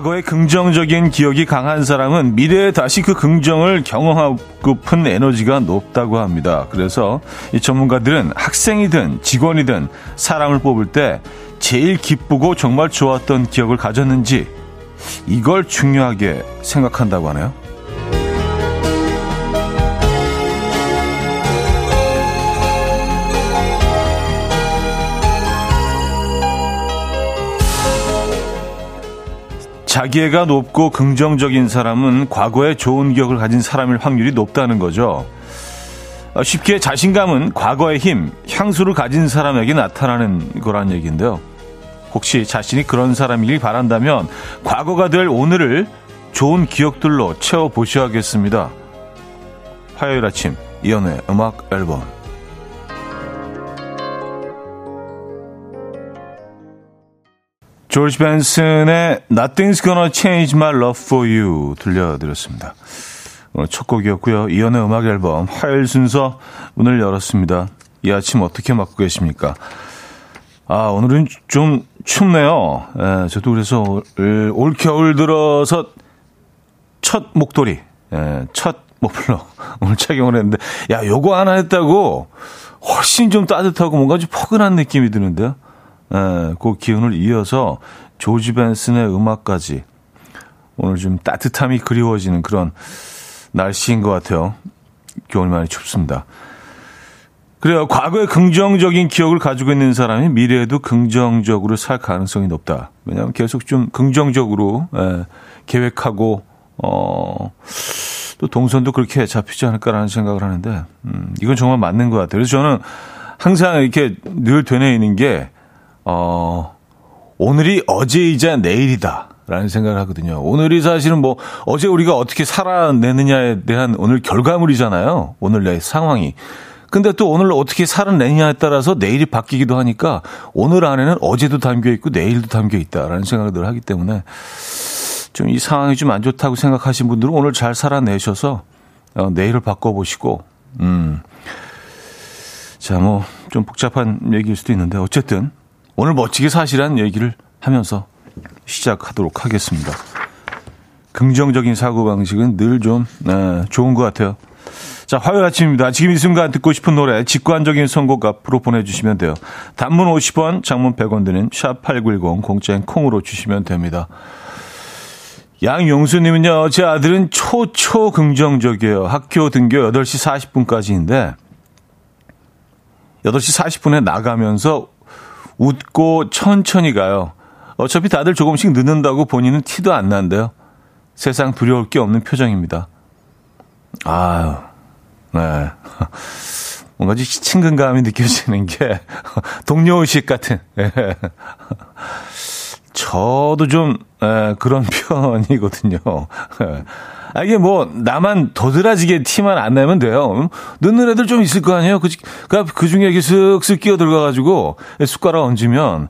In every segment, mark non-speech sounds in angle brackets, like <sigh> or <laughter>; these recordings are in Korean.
과거의 긍정적인 기억이 강한 사람은 미래에 다시 그 긍정을 경험하고픈 에너지가 높다고 합니다. 그래서 이 전문가들은 학생이든 직원이든 사람을 뽑을 때 제일 기쁘고 정말 좋았던 기억을 가졌는지 이걸 중요하게 생각한다고 하네요. 자기애가 높고 긍정적인 사람은 과거에 좋은 기억을 가진 사람일 확률이 높다는 거죠. 어, 쉽게 자신감은 과거의 힘, 향수를 가진 사람에게 나타나는 거란 얘기인데요. 혹시 자신이 그런 사람이길 바란다면 과거가 될 오늘을 좋은 기억들로 채워보셔야겠습니다. 화요일 아침 이연의 음악 앨범 조지 벤슨의 Nothing's Gonna Change My Love For You 들려드렸습니다. 오늘 첫 곡이었고요. 이연의 음악 앨범 화요일 순서 문을 열었습니다. 이 아침 어떻게 맞고 계십니까? 아, 오늘은 좀 춥네요. 예, 저도 그래서 올, 올 겨울 들어서 첫 목도리, 예, 첫 머플러 <laughs> 오늘 착용을 했는데, 야, 요거 하나 했다고 훨씬 좀 따뜻하고 뭔가 좀 포근한 느낌이 드는데요. 예, 그 기운을 이어서 조지 벤슨의 음악까지 오늘 좀 따뜻함이 그리워지는 그런 날씨인 것 같아요. 겨울 많이 춥습니다. 그래요. 과거에 긍정적인 기억을 가지고 있는 사람이 미래에도 긍정적으로 살 가능성이 높다. 왜냐하면 계속 좀 긍정적으로 예, 계획하고 어, 또 동선도 그렇게 잡히지 않을까라는 생각을 하는데 음, 이건 정말 맞는 것 같아요. 그래서 저는 항상 이렇게 늘 되뇌이는 게 어, 오늘이 어제이자 내일이다. 라는 생각을 하거든요. 오늘이 사실은 뭐 어제 우리가 어떻게 살아내느냐에 대한 오늘 결과물이잖아요. 오늘 내 상황이. 근데 또 오늘 어떻게 살아내느냐에 따라서 내일이 바뀌기도 하니까 오늘 안에는 어제도 담겨 있고 내일도 담겨 있다라는 생각을 늘 하기 때문에 좀 이 상황이 좀 안 좋다고 생각하신 분들은 오늘 잘 살아내셔서 어, 내일을 바꿔보시고, 음. 자, 뭐, 좀 복잡한 얘기일 수도 있는데, 어쨌든, 오늘 멋지게 사실한 얘기를 하면서 시작하도록 하겠습니다. 긍정적인 사고방식은 늘 좀, 네, 좋은 것 같아요. 자, 화요일 아침입니다. 지금 이 순간 듣고 싶은 노래, 직관적인 선곡 앞으로 보내주시면 돼요. 단문 50원, 장문 100원 드는 샵8910, 공짜인 콩으로 주시면 됩니다. 양용수님은요, 제 아들은 초초 긍정적이에요. 학교 등교 8시 40분까지인데, 8시 40분에 나가면서 웃고 천천히 가요. 어차피 다들 조금씩 늦는다고 본인은 티도 안 난대요. 세상 두려울 게 없는 표정입니다. 아유, 네. <laughs> 뭔가 좀 친근감이 느껴지는 게 <laughs> 동료 의식 같은. 예. 저도 좀 에, 그런 <laughs> 편이거든요. 예. 아, 이게 뭐 나만 도드라지게 티만 안 내면 돼요. 늦는 애들 좀 있을 거 아니에요. 그, 그, 그 중에 이렇게 쓱쓱 끼어 들어가가지고 숟가락 얹으면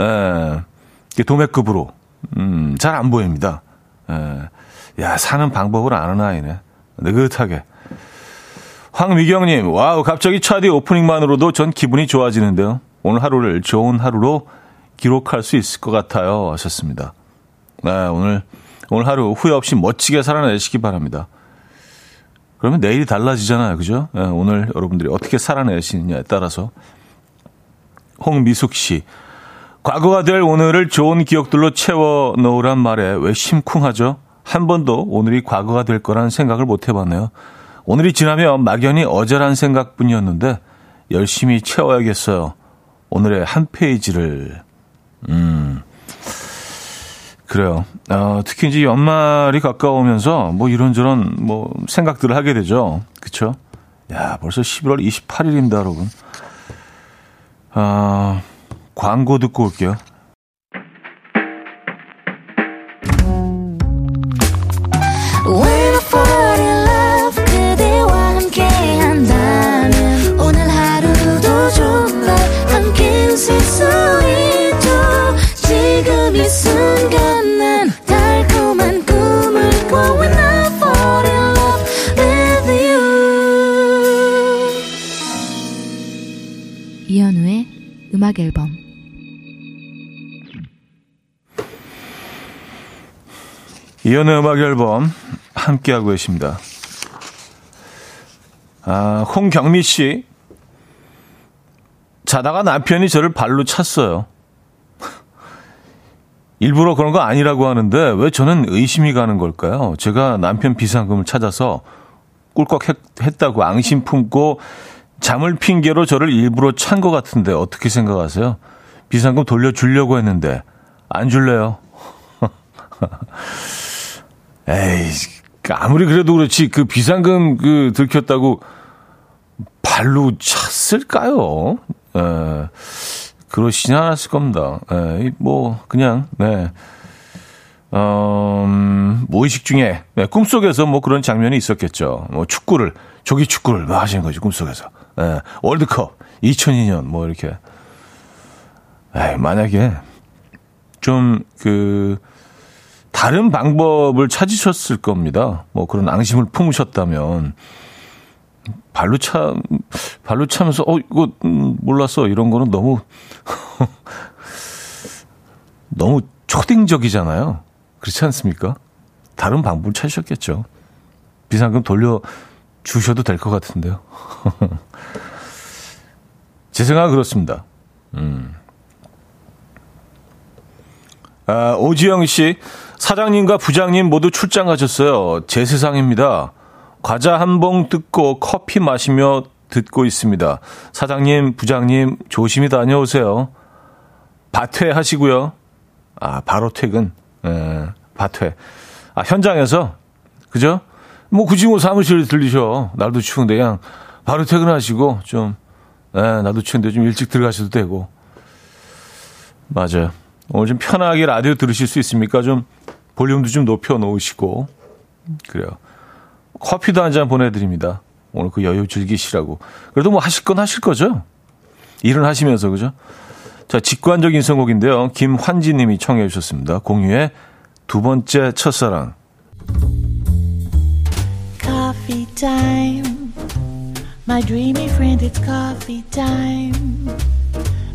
에, 도매급으로 음, 잘 안 보입니다. 에, 야 사는 방법을 아는 아이네. 느긋하게. 황미경님, wow, 갑자기 차디 오프닝만으로도 전 기분이 좋아지는데요. 오늘 하루를 좋은 하루로 기록할 수 있을 것 같아요. 하셨습니다. 네, 오늘, 오늘 하루 후회 없이 멋지게 살아내시기 바랍니다. 그러면 내일이 달라지잖아요. 그죠? 네, 오늘 여러분들이 어떻게 살아내시느냐에 따라서. 홍미숙 씨. 과거가 될 오늘을 좋은 기억들로 채워 넣으란 말에 왜 심쿵하죠? 한 번도 오늘이 과거가 될 거라는 생각을 못 해봤네요. 오늘이 지나면 막연히 어제란 생각뿐이었는데 열심히 채워야겠어요. 오늘의 한 페이지를. 음. 그래요. 어, 특히 이제 연말이 가까우면서 뭐 이런저런 뭐 생각들을 하게 되죠. 그쵸? 야, 벌써 11월 28일입니다, 여러분. 아, 광고 듣고 올게요. 이연의 음악 앨범 함께하고 계십니다. 아, 홍경미 씨. 자다가 남편이 저를 발로 찼어요. 일부러 그런 거 아니라고 하는데 왜 저는 의심이 가는 걸까요? 제가 남편 비상금을 찾아서 꿀꺽했다고 앙심 품고 잠을 핑계로 저를 일부러 찬 것 같은데 어떻게 생각하세요? 비상금 돌려주려고 했는데 안 줄래요? <laughs> 에이, 그 아무리 그래도 그렇지 그 비상금 그 들켰다고 발로 찼을까요? 에, 그러시지 않았을 겁니다. 에, 뭐 그냥 네. 어, 음, 무의식 중에 네, 꿈속에서 뭐 그런 장면이 있었겠죠. 뭐 축구를 조기 축구를 뭐 하시는 거지 꿈속에서. 에, 월드컵 2002년 뭐 이렇게. 에이, 만약에 좀 그 다른 방법을 찾으셨을 겁니다. 뭐 그런 앙심을 품으셨다면 발로 차 발로 차면서 어 이거 음, 몰랐어 이런 거는 너무 <laughs> 너무 초딩적이잖아요. 그렇지 않습니까? 다른 방법을 찾으셨겠죠. 비상금 돌려 주셔도 될 것 같은데요. <laughs> 제 생각은 그렇습니다. 음. 아, 오지영 씨, 사장님과 부장님 모두 출장 가셨어요. 제 세상입니다. 과자 한 봉 뜯고 커피 마시며 듣고 있습니다. 사장님, 부장님, 조심히 다녀오세요. 밭회 하시고요. 아, 바로 퇴근. 예, 밭회. 아, 현장에서? 그죠? 뭐 굳이 뭐 사무실에 들리셔. 날도 추운데 그냥 바로 퇴근하시고 좀, 예, 나도 추운데 좀 일찍 들어가셔도 되고. 맞아요. 오늘 좀 편하게 라디오 들으실 수 있습니까? 좀 볼륨도 좀 높여 놓으시고. 그래요. 커피도 한 잔 보내드립니다. 오늘 그 여유 즐기시라고. 그래도 뭐 하실 건 하실 거죠? 일은 하시면서, 그죠? 자, 직관적인 선곡인데요. 김환지 님이 청해 주셨습니다. 공유의 두 번째 첫사랑. Coffee time. My dreamy friend, it's coffee time.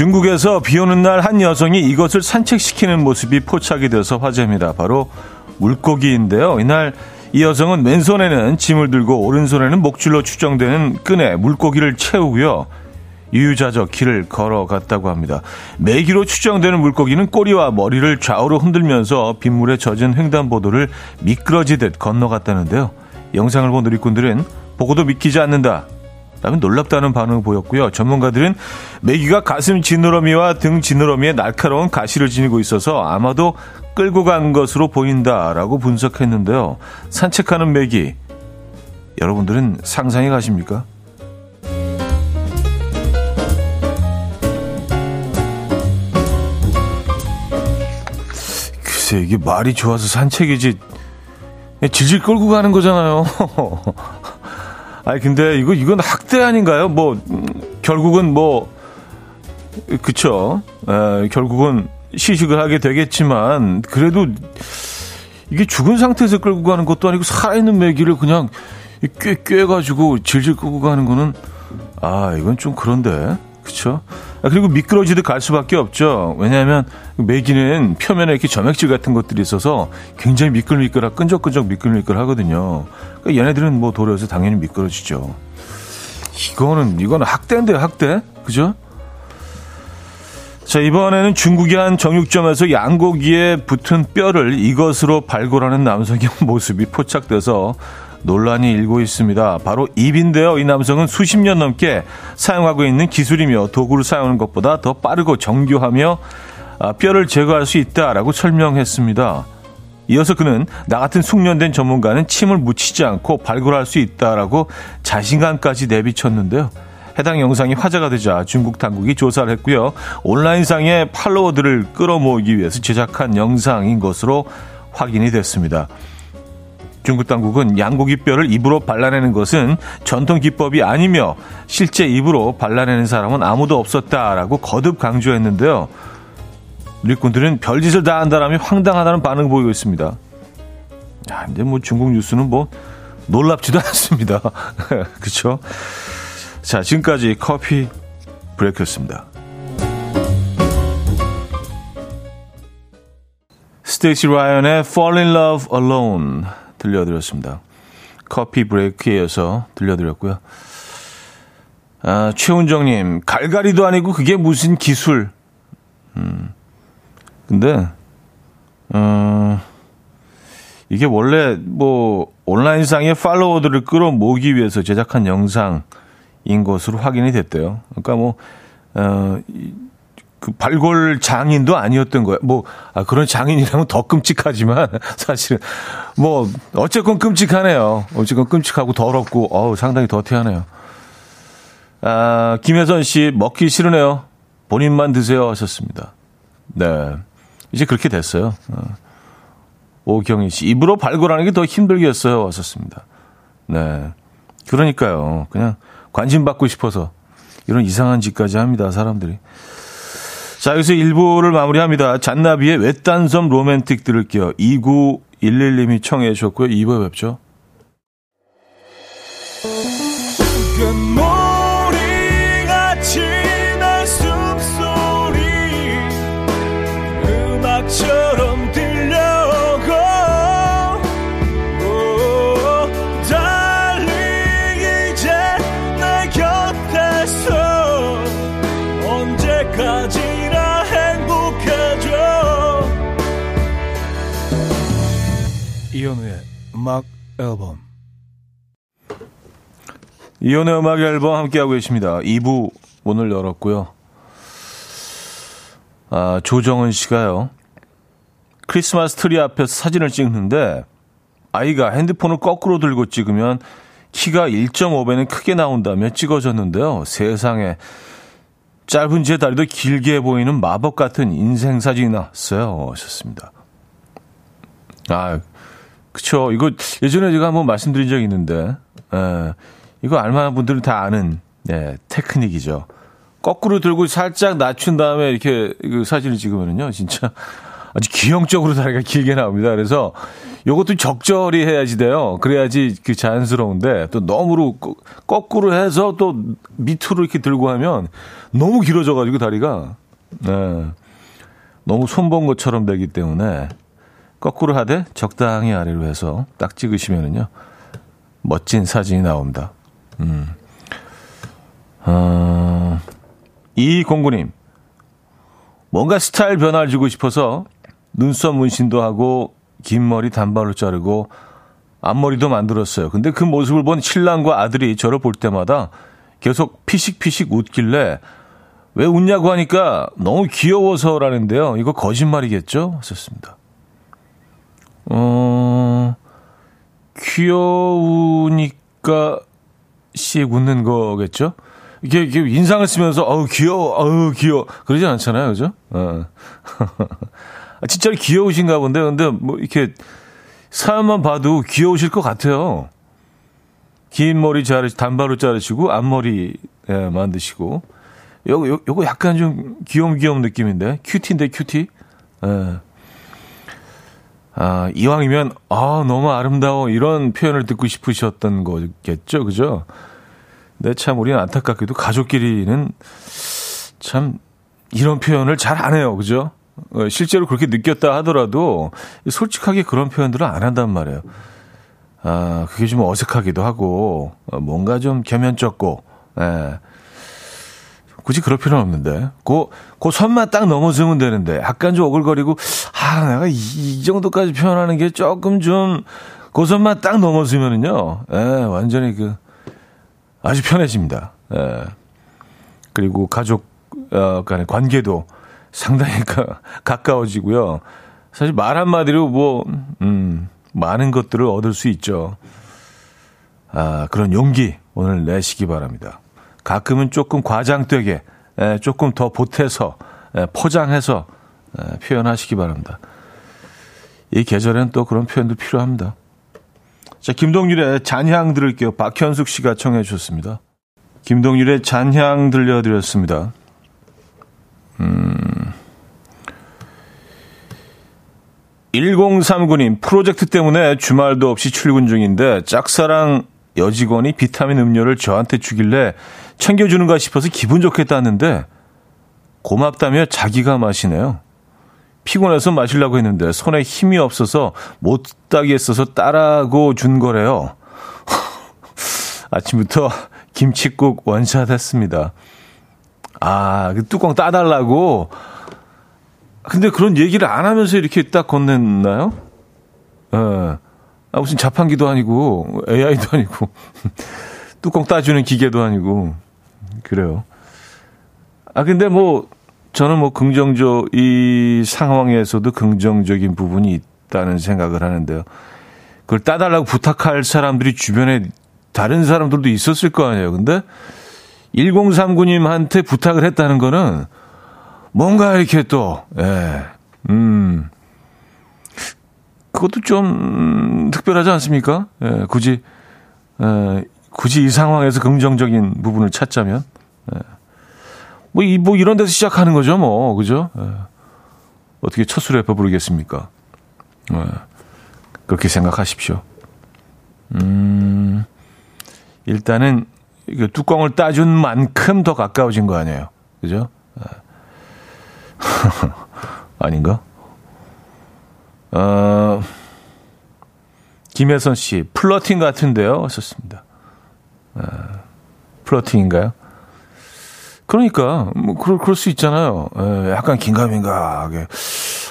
중국에서 비 오는 날 한 여성이 이것을 산책시키는 모습이 포착이 돼서 화제입니다. 바로 물고기인데요. 이날 이 여성은 왼손에는 짐을 들고 오른손에는 목줄로 추정되는 끈에 물고기를 채우고요. 유유자적 길을 걸어갔다고 합니다. 매기로 추정되는 물고기는 꼬리와 머리를 좌우로 흔들면서 빗물에 젖은 횡단보도를 미끄러지듯 건너갔다는데요. 영상을 본 누리꾼들은 보고도 믿기지 않는다. 라면 놀랍다는 반응을 보였고요. 전문가들은 메기가 가슴 지느러미와 등 지느러미에 날카로운 가시를 지니고 있어서 아마도 끌고 간 것으로 보인다라고 분석했는데요. 산책하는 메기 여러분들은 상상이 가십니까? 글쎄 이게 말이 좋아서 산책이지 질질 끌고 가는 거잖아요. <laughs> 아니 근데 이거 이건 학대 아닌가요? 뭐 음, 결국은 뭐 그쵸? 에, 결국은 시식을 하게 되겠지만 그래도 이게 죽은 상태에서 끌고 가는 것도 아니고 살아있는 메기를 그냥 꿰 꿰가지고 질질 끌고 가는 거는 아 이건 좀 그런데 그쵸? 아, 그리고 미끄러지듯 갈 수밖에 없죠. 왜냐하면 메기는 표면에 이렇게 점액질 같은 것들이 있어서 굉장히 미끌미끌하, 끈적끈적 미끌미끌 하거든요. 그러니까 얘네들은 뭐 도려서 당연히 미끄러지죠. 이거는, 이거는 학대인데요, 학대. 그죠? 자, 이번에는 중국의 한 정육점에서 양고기에 붙은 뼈를 이것으로 발굴하는 남성의 <laughs> 모습이 포착돼서 논란이 일고 있습니다. 바로 입인데요. 이 남성은 수십 년 넘게 사용하고 있는 기술이며 도구를 사용하는 것보다 더 빠르고 정교하며 아, 뼈를 제거할 수 있다라고 설명했습니다. 이어서 그는 나 같은 숙련된 전문가는 침을 묻히지 않고 발굴할 수 있다라고 자신감까지 내비쳤는데요. 해당 영상이 화제가 되자 중국 당국이 조사를 했고요. 온라인상의 팔로워들을 끌어모으기 위해서 제작한 영상인 것으로 확인이 됐습니다. 중국 당국은 양고기 뼈를 입으로 발라내는 것은 전통 기법이 아니며 실제 입으로 발라내는 사람은 아무도 없었다라고 거듭 강조했는데요. 누리꾼들은 별짓을 다 한다라며 황당하다는 반응을 보이고 있습니다. 야, 근데 뭐 중국 뉴스는 뭐 놀랍지도 <laughs> 않습니다. 그렇죠? 자, 지금까지 커피 브레이크였습니다. 스테이시 라이언의 Fall in Love Alone 들려드렸습니다. 커피 브레이크에 이어서 들려드렸고요. 아, 최훈정님, 갈갈이도 아니고 그게 무슨 기술. 음, 근데, 어, 이게 원래 뭐 온라인상의 팔로워들을 끌어모으기 위해서 제작한 영상 인 것으로 확인이 됐대요. 그러니까 뭐, 어, 그 발골 장인도 아니었던 거예요. 뭐 아, 그런 장인이라면 더 끔찍하지만 <laughs> 사실은 뭐 어쨌건 끔찍하네요. 어쨌건 끔찍하고 더럽고 어우 상당히 더티하네요. 아, 김혜선 씨 먹기 싫으네요. 본인만 드세요 하셨습니다. 네. 이제 그렇게 됐어요. 어. 오경희 씨 입으로 발골하는 게 더 힘들겠어요 하셨습니다. 네. 그러니까요. 그냥 관심 받고 싶어서 이런 이상한 짓까지 합니다. 사람들이. 자, 여기서 1부를 마무리합니다. 잔나비의 외딴섬 로맨틱 들을게요. 2911님이 청해 주셨고요. 2부에 뵙죠. 음악 앨범 이현우의 음악 앨범 함께하고 계십니다. 2부 문을 열었고요. 아, 조정은 씨가요. 크리스마스 트리 앞에서 사진을 찍는데 아이가 핸드폰을 거꾸로 들고 찍으면 키가 1.5배는 크게 나온다며 찍어줬는데요. 세상에 짧은 제 다리도 길게 보이는 마법 같은 인생 사진이 나왔어요. 하셨습니다. 아, 그쵸. 이거 예전에 제가 한번 말씀드린 적이 있는데, 에, 예, 이거 알만한 분들은 다 아는, 네, 테크닉이죠. 거꾸로 들고 살짝 낮춘 다음에 이렇게 그 사진을 찍으면은요, 진짜 아주 기형적으로 다리가 길게 나옵니다. 그래서 요것도 적절히 해야지 돼요. 그래야지 그 자연스러운데 또 너무로 거꾸로 해서 또 밑으로 이렇게 들고 하면 너무 길어져가지고 다리가, 네. 너무 손본 것처럼 되기 때문에 거꾸로 하되 적당히 아래로 해서 딱 찍으시면은요. 멋진 사진이 나옵니다. 음. 어, 이공구님. 뭔가 스타일 변화를 주고 싶어서 눈썹 문신도 하고 긴 머리 단발로 자르고 앞머리도 만들었어요. 근데 그 모습을 본 신랑과 아들이 저를 볼 때마다 계속 피식피식 웃길래 왜 웃냐고 하니까 너무 귀여워서라는데요. 이거 거짓말이겠죠? 하셨습니다. 어, 귀여우니까 씨 웃는 거겠죠? 이게, 이게 인상을 쓰면서, 어우, 귀여워, 어우, 귀여워. 그러지 않잖아요, 그죠? 어. <laughs> 아, 진짜로 귀여우신가 본데, 근데 뭐, 이렇게, 사연만 봐도 귀여우실 것 같아요. 긴 머리 자르, 단발로 자르시고, 앞머리, 예, 만드시고. 요거, 요, 요거 약간 좀 귀여움 귀여움 느낌인데? 큐티인데, 큐티? 예. 아, 이왕이면, 아, 너무 아름다워. 이런 표현을 듣고 싶으셨던 거겠죠. 그죠? 네, 참, 우리는 안타깝게도 가족끼리는 참, 이런 표현을 잘 안 해요. 그죠? 어, 실제로 그렇게 느꼈다 하더라도 솔직하게 그런 표현들을 안 한단 말이에요. 아, 그게 좀 어색하기도 하고, 어, 뭔가 좀 겸연쩍고, 예. 굳이 그럴 필요는 없는데. 그, 그 선만 딱 넘어서면 되는데. 약간 좀 오글거리고, 아, 내가 이, 이 정도까지 표현하는 게 조금 좀, 그 선만 딱 넘어서면은요, 예, 완전히 그, 아주 편해집니다. 예. 그리고 가족, 어, 간의 관계도 상당히 <laughs> 가, 가까워지고요. 사실 말 한마디로 뭐, 음, 많은 것들을 얻을 수 있죠. 아, 그런 용기 오늘 내시기 바랍니다. 가끔은 조금 과장되게 조금 더 보태서 포장해서 표현하시기 바랍니다. 이 계절엔 또 그런 표현도 필요합니다. 자, 김동률의 잔향 들을게요. 박현숙 씨가 청해 주셨습니다. 김동률의 잔향 들려드렸습니다. 음. 1039님, 프로젝트 때문에 주말도 없이 출근 중인데 짝사랑 여직원이 비타민 음료를 저한테 주길래 챙겨주는가 싶어서 기분 좋겠다는데 고맙다며 자기가 마시네요. 피곤해서 마시려고 했는데 손에 힘이 없어서 못 따기 했어서 따라고 준 거래요. <laughs> 아침부터 김치국 원샷 했습니다. 아, 그 뚜껑 따달라고? 근데 그런 얘기를 안 하면서 이렇게 딱 건넸나요? 예. 아, 무슨 자판기도 아니고, AI도 아니고, <laughs> 뚜껑 따주는 기계도 아니고, 그래요. 아, 근데 뭐, 저는 뭐 긍정적, 이 상황에서도 긍정적인 부분이 있다는 생각을 하는데요. 그걸 따달라고 부탁할 사람들이 주변에 다른 사람들도 있었을 거 아니에요. 근데 1039님한테 부탁을 했다는 거는 뭔가 이렇게 또, 예, 음, 그것도 좀 특별하지 않습니까? 예, 굳이, 예, 굳이 이 상황에서 긍정적인 부분을 찾자면, 예. 뭐, 이, 뭐, 이런 데서 시작하는 거죠, 뭐, 그죠? 예. 어떻게 첫 술에 부르겠습니까? 예. 그렇게 생각하십시오. 음, 일단은, 그 뚜껑을 따준 만큼 더 가까워진 거 아니에요. 그죠? 예. <laughs> 아닌가? 어, 김혜선 씨, 플러팅 같은데요? 하셨습니다. 어, 플러팅인가요? 그러니까, 뭐, 그럴, 그럴 수 있잖아요. 에, 약간 긴가민가하게.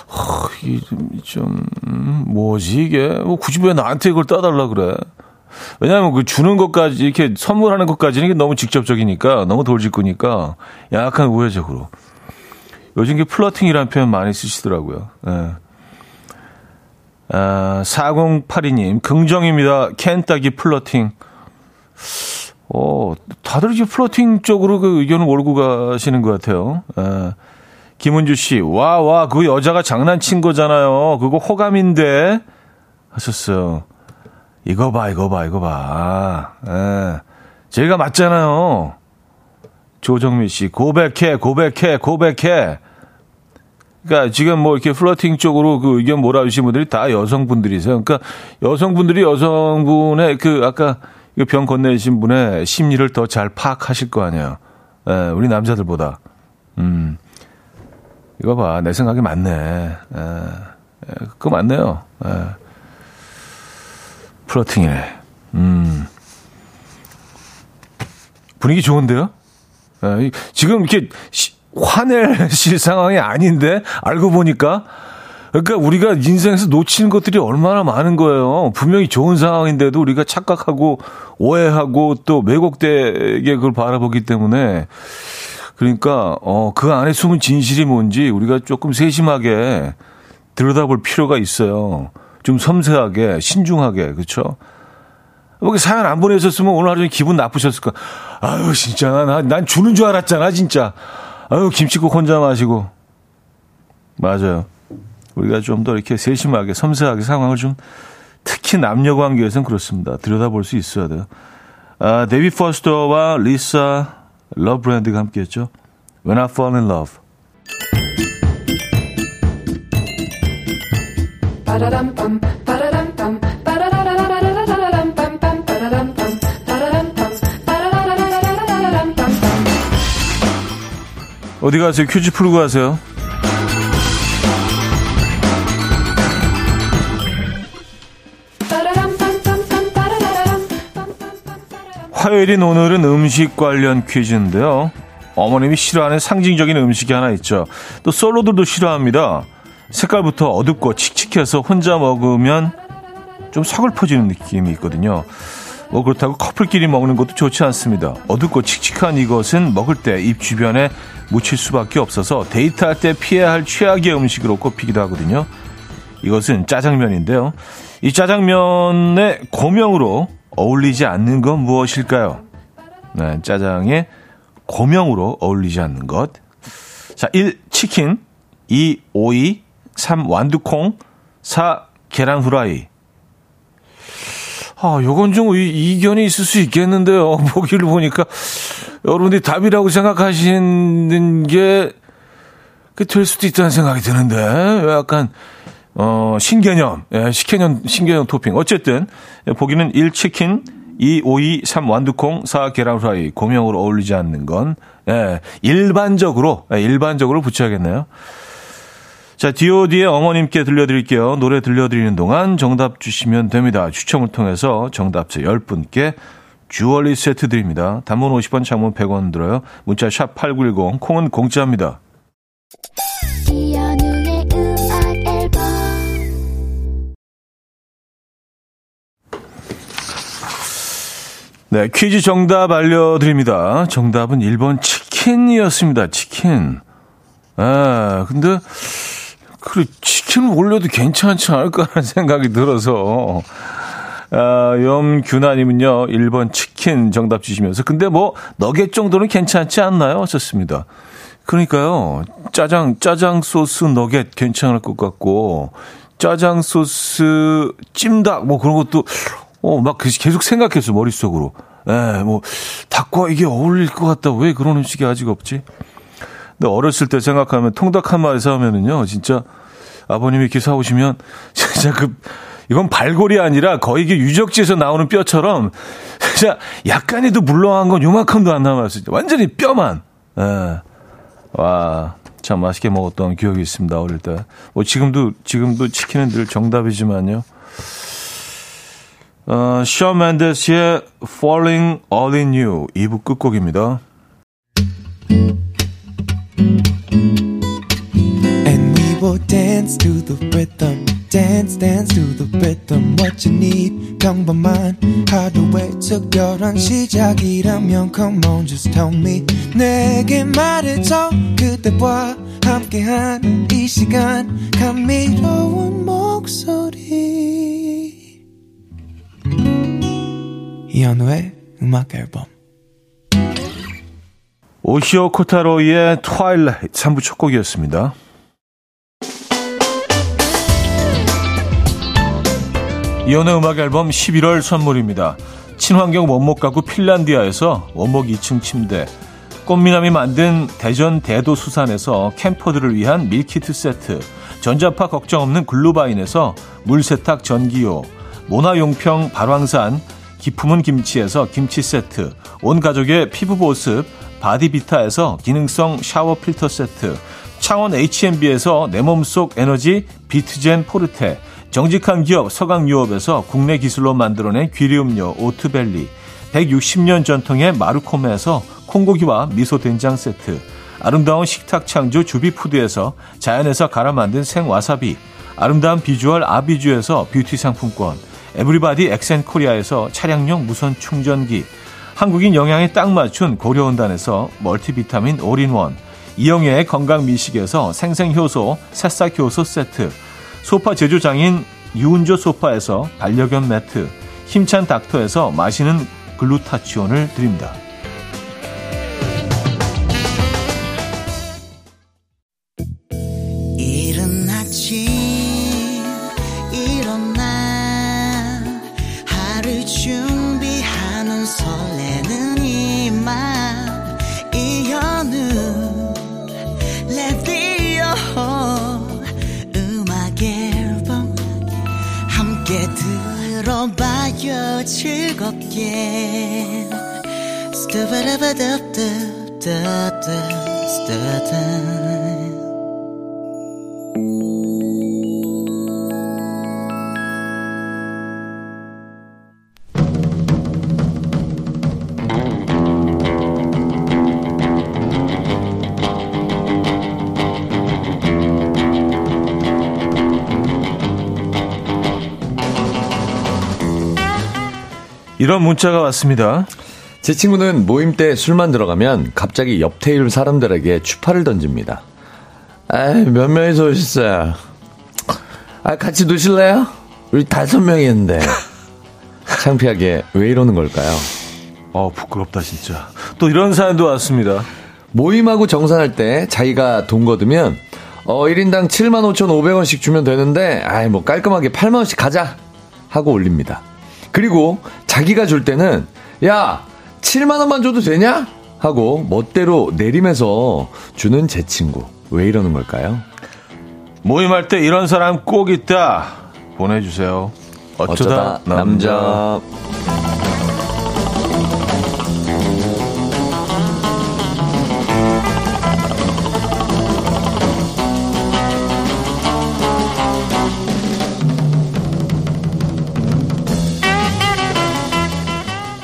어, 이게 좀, 좀, 음, 뭐지, 이게? 뭐, 굳이 왜 나한테 이걸 따달라 그래? 왜냐하면 그 주는 것까지, 이렇게 선물하는 것까지는 너무 직접적이니까, 너무 돌직구니까, 약간 우회적으로. 요즘 게 flirting이라는 표현 많이 쓰시더라고요. 예. 아, 4082님, 긍정입니다. 캔 따기 flirting. 어, 다들 이제 플러팅 쪽으로 그 의견을 몰고 가시는 것 같아요. 아, 김은주 씨, 와, 와, 그 여자가 장난친 거잖아요. 그거 호감인데. 하셨어요. 이거 봐, 이거 봐, 이거 봐. 예. 제가 맞잖아요. 조정미 씨, 고백해, 고백해, 고백해. 그러니까 지금 뭐 이렇게 플러팅 쪽으로 그 의견 몰아주신 분들이 다 여성분들이세요. 그러니까 여성분들이 여성분의 그 아까 병 건네신 분의 심리를 더 잘 파악하실 거 아니에요. 예, 우리 남자들보다. 음. 이거 봐. 내 생각이 맞네. 예, 예, 그거 맞네요. 예. 플러팅이네. 음. 분위기 좋은데요? 예, 지금 이렇게 시, 화낼 실 <laughs> 상황이 아닌데 알고 보니까 그러니까 우리가 인생에서 놓치는 것들이 얼마나 많은 거예요. 분명히 좋은 상황인데도 우리가 착각하고 오해하고 또 왜곡되게 그걸 바라보기 때문에 그러니까 어 그 안에 숨은 진실이 뭔지 우리가 조금 세심하게 들여다볼 필요가 있어요. 좀 섬세하게 신중하게 그렇죠? 뭐 사연 안 보내셨으면 오늘 하루 종일 기분 나쁘셨을 거야. 아유 진짜 난, 난 주는 줄 알았잖아 진짜. 아유, 김치국 혼자 마시고. 맞아요. 우리가 좀 더 이렇게 세심하게, 섬세하게 상황을 좀, 특히 남녀 관계에서는 그렇습니다. 들여다볼 수 있어야 돼요. 아, 데이비 퍼스터와 리사 러브랜드가 함께 했죠. When I Fall in Love. 어디 가세요? 퀴즈 풀고 가세요. 화요일인 오늘은 음식 관련 퀴즈인데요. 어머님이 싫어하는 상징적인 음식이 하나 있죠. 또 솔로들도 싫어합니다. 색깔부터 어둡고 칙칙해서 혼자 먹으면 좀 서글퍼지는 느낌이 있거든요. 뭐 그렇다고 커플끼리 먹는 것도 좋지 않습니다. 어둡고 칙칙한 이것은 먹을 때 입 주변에 묻힐 수밖에 없어서 데이트할 때 피해야 할 최악의 음식으로 꼽히기도 하거든요. 이것은 짜장면인데요. 이 짜장면의 고명으로 어울리지 않는 건 무엇일까요? 네, 짜장의 고명으로 어울리지 않는 것. 자, 1. 치킨 2. 오이 3. 완두콩 4. 계란 후라이 아, 요건 좀 이 견이 있을 수 있겠는데요. <laughs> 보기를 보니까 여러분들이 답이라고 생각하시는 게 될 수도 있다는 생각이 드는데 약간 어 신개념, 예, 신개념 신개념 토핑. 어쨌든 보기는 1 치킨, 2 오이, 3 완두콩, 4 계란 후라이 고명으로 어울리지 않는 건 예, 일반적으로 예, 일반적으로 붙여야겠네요. 자, DOD의 어머님께 들려드릴게요. 노래 들려드리는 동안 정답 주시면 됩니다. 추첨을 통해서 정답자 10분께 주얼리 세트 드립니다. 단문 50원, 장문 100원 들어요. 문자 샵 8910, 콩은 공짜입니다. 네, 퀴즈 정답 알려드립니다. 정답은 1번 치킨이었습니다. 치킨. 아, 근데 그래, 치킨을 올려도 괜찮지 않을까라는 <laughs> 생각이 들어서. 아, 염규나님은요, 1번 치킨 정답 주시면서. 근데 뭐, 너겟 정도는 괜찮지 않나요? 하셨습니다. 그러니까요, 짜장, 짜장 소스 너겟 괜찮을 것 같고, 짜장 소스 찜닭, 뭐 그런 것도, 어, 막 계속 생각했어, 머릿속으로. 예, 뭐, 닭과 이게 어울릴 것 같다. 왜 그런 음식이 아직 없지? 근데 어렸을 때 생각하면 통닭 한 마리 사오면은요, 진짜 아버님이 이렇게 사오시면 <laughs> 진짜 그 이건 발골이 아니라 거의 이게 유적지에서 나오는 뼈처럼 진짜 약간이도 물렁한 건 요만큼도 안 남았어요. 완전히 뼈만. 예. 와, 참 맛있게 먹었던 기억이 있습니다. 어릴 때. 뭐 지금도 지금도 치킨은 늘 정답이지만요. 어, 셔 맨데스의 Falling All in You 2부 끝곡입니다. dance to the rhythm. dance dance to the rhythm what you need 평범한 하루의 특별한 시작이라면 come on just tell me 내게 말해줘 그대와 함께한 이 시간 감미로운 목소리 이현우의 음악 앨범 오시오 코타로의 Twilight 3부 첫 곡이었습니다. 이현우의 음악 앨범 11월 선물입니다. 친환경 원목 가구 핀란디아에서 원목 2층 침대, 꽃미남이 만든 대전 대도수산에서 camper들을 위한 밀키트 세트, 전자파 걱정 없는 글루바인에서 물세탁 전기요, 모나용평 발왕산 기품은 김치에서 김치 세트, 온 가족의 피부 보습 바디비타에서 기능성 샤워 필터 세트, 창원 H&B에서 내 몸속 에너지 비트젠 포르테, 정직한 기업 서강유업에서 국내 기술로 만들어낸 귀리음료 오트벨리 160년 전통의 마르코메에서 콩고기와 미소된장 세트 아름다운 식탁 창조 주비푸드에서 자연에서 갈아 만든 생와사비 아름다운 비주얼 아비주에서 뷰티 상품권 에브리바디 엑센 코리아에서 차량용 무선 충전기. 한국인 영양에 딱 맞춘 고려은단에서 멀티비타민 올인원. 이영애의 건강 미식에서 생생효소 새싹효소 세트. 소파 제조장인 유운조 소파에서 반려견 매트, 힘찬 닥터에서 마시는 글루타치온을 드립니다. 즐겁게 이런 문자가 왔습니다. 제 친구는 모임 때 술만 들어가면 갑자기 옆 테이블 사람들에게 추파를 던집니다. 아, 몇 명이서 오셨어요? 아, 같이 노실래요? 우리 다섯 명이었는데. <laughs> 창피하게 왜 이러는 걸까요? 어, 부끄럽다, 진짜. 또 이런 사연도 왔습니다. 모임하고 정산할 때 자기가 돈 거두면, 어, 1인당 75,500원씩 주면 되는데, 아이, 뭐 깔끔하게 8만원씩 가자! 하고 올립니다. 그리고 자기가 줄 때는 야 7만 원만 줘도 되냐? 하고 멋대로 내림해서 주는 제 친구 왜 이러는 걸까요? 모임할 때 이런 사람 꼭 있다 보내주세요. 어쩌다, 어쩌다 남자. 남자.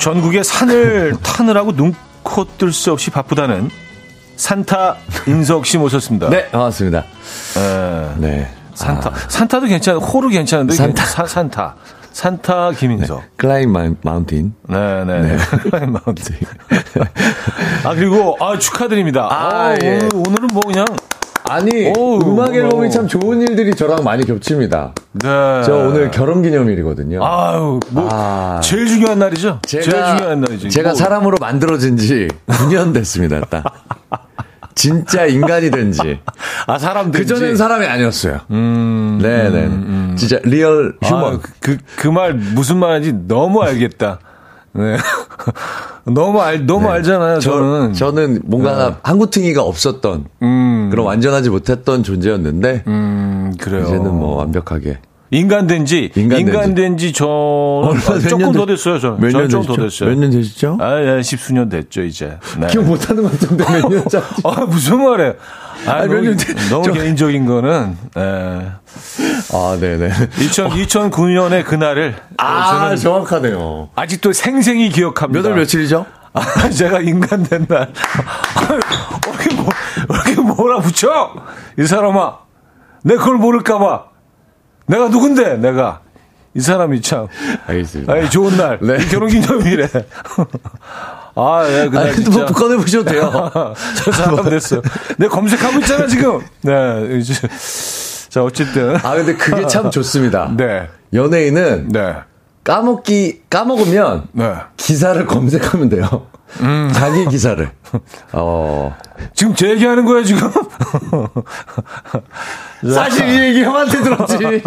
전국의 산을 타느라고 눈코 뜰 수 없이 바쁘다는 산타 인석 씨 모셨습니다. 네, 반갑습니다. 에, 네. 산타. 산타도 괜찮아. 호루 괜찮은데. 산타. 사, 산타. 산타 김인석. climb mountain. 네네. 네. <laughs> Climb mountain. <laughs> 아, 그리고, 아, 축하드립니다. 아, 아, 예. 오늘, 오늘은 뭐 그냥. 아니, 오, 음악 앨범이 오. 참 좋은 일들이 저랑 많이 겹칩니다. 네. 저 오늘 결혼 기념일이거든요. 아유, 뭐, 아. 제일 중요한 날이죠? 제일 중요한 날이죠. 제가 뭐, 사람으로 만들어진 지 <laughs> 9년 됐습니다, 딱. 진짜 인간이 된 지. 아, 사람 된지. 그전엔 사람이 아니었어요. 음. 네네. 진짜 real human. 아, 그, 그 말 무슨 말인지 너무 알겠다. 네. <laughs> 너무 알, 너무 알잖아요, 저, 저는. 저는 뭔가 한구퉁이가 없었던 음, 그런 완전하지 못했던 존재였는데 음, 그래요. 이제는 뭐 완벽하게 인간 된 지, 인간 된 인간 된지 저는 아, 몇 조금 년더 됐- 됐어요, 저는. 몇 저는 년 조금 더 되시죠? 됐어요. 몇 년 되시죠? 아, 예, 십수년 됐죠, 이제. 네. 기억 못하는 것 같은데 몇년 <laughs> 전. 아, 무슨 말이에요? 아, 아니, 너무, 너무 저- 개인적인 거는, 예. 아, 네네. 2000, 2009년의 그날을 아, 저는 정확하네요. 아직도 생생히 기억합니다. 몇월 며칠이죠? 아, <laughs> 제가 인간 된 날. <laughs> 왜 이렇게, 뭐, 왜 이렇게 뭐라 붙여? 이 사람아. 내가 그걸 모를까봐. 내가 누군데, 내가. 이 사람이 참. 알겠습니다. 아이, 좋은 날. 네. 결혼 기념일에. <laughs> 아, 예, 그날 아니, 진짜. 뭐 꺼내 보셔도 돼요. <laughs> 저 사람 됐어요. 내가 검색하고 있잖아, 지금. <laughs> 네, 이제. 자, 어쨌든. 아, 근데 그게 참 좋습니다. <laughs> 네. 연예인은 네. 까먹기, 까먹으면 네. 기사를 검색하면 돼요. 음. <laughs> 자기 기사를. 어. 지금 제 얘기하는 거예요, 지금? <laughs> 사실 이 얘기 형한테 들었지. <laughs>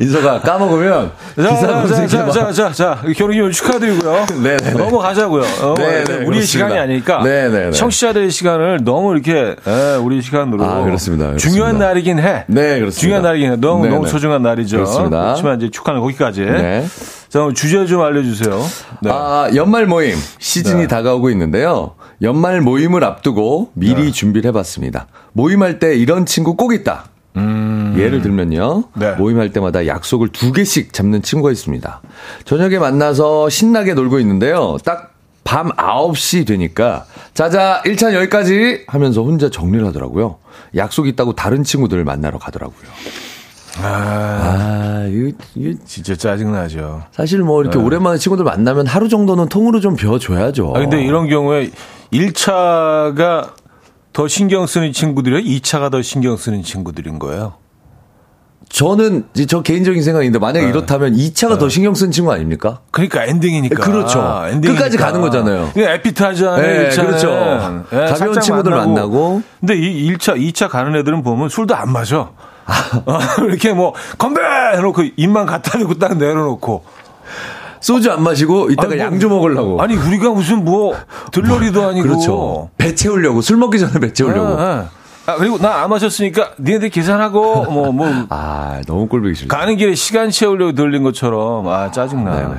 인서가 까먹으면 기사 자, 자, 자, 검색해봐. 자, 자, 자, 결혼기념일 축하드리고요. 네네네. 넘어가자고요. 어, 네네, 우리 그렇습니다. 시간이 아니니까. 네네네. 청취자들의 시간을 너무 이렇게, 예, 우리 시간으로. 아, 그렇습니다. 그렇습니다. 중요한 날이긴 해. 네, 그렇습니다. 중요한 날이긴 해. 너무, 네네. 너무 소중한 날이죠. 그렇습니다. 그렇지만 이제 축하는 거기까지. 네. 자, 주제 좀 알려주세요. 네. 아, 연말 모임 시즌이 네. 다가오고 있는데요. 연말 모임을 앞두고 미리 네. 준비를 해봤습니다. 모임할 때 이런 친구 꼭 있다. 예를 들면요. 음. 네. 모임할 때마다 약속을 두 개씩 잡는 친구가 있습니다. 저녁에 만나서 신나게 놀고 있는데요. 딱 밤 9시 되니까 자자 1차는 여기까지 하면서 혼자 정리를 하더라고요. 약속 있다고 다른 친구들을 만나러 가더라고요. 아, 아, 이거, 이거 진짜 짜증나죠. 사실 뭐 이렇게 오랜만에 친구들 만나면 하루 정도는 통으로 좀 비워줘야죠. 아, 근데 이런 경우에 1차가 더 신경 쓰는 친구들이요? 2차가 더 신경 쓰는 친구들인 거예요. 저는 저 개인적인 생각인데 만약에 이렇다면 2차가 더 신경 쓴 친구 아닙니까? 그러니까 엔딩이니까. 그렇죠. 엔딩이니까. 끝까지 가는 거잖아요. 이게 에피타이저는 네, 1차는. 그렇죠. 가벼운 친구들 만나고. 근데 이 1차, 2차 가는 애들은 보면 술도 안 마셔. 어, <laughs> 이렇게 뭐 건배 해놓고 입만 갖다 대고 딱 내려놓고. 소주 안 마시고 이따가 뭐, 양주 먹으려고. 아니 우리가 무슨 뭐 들러리도 아니고. 그렇죠. 배 채우려고 술 먹기 전에 배 채우려고. 아, 아. 아, 그리고 나 안 마셨으니까 니네들 계산하고 뭐뭐 <laughs> 아, 너무 꼴보기 싫다. 가는 길에 시간 채우려고 들린 것처럼 아 짜증나. 네네.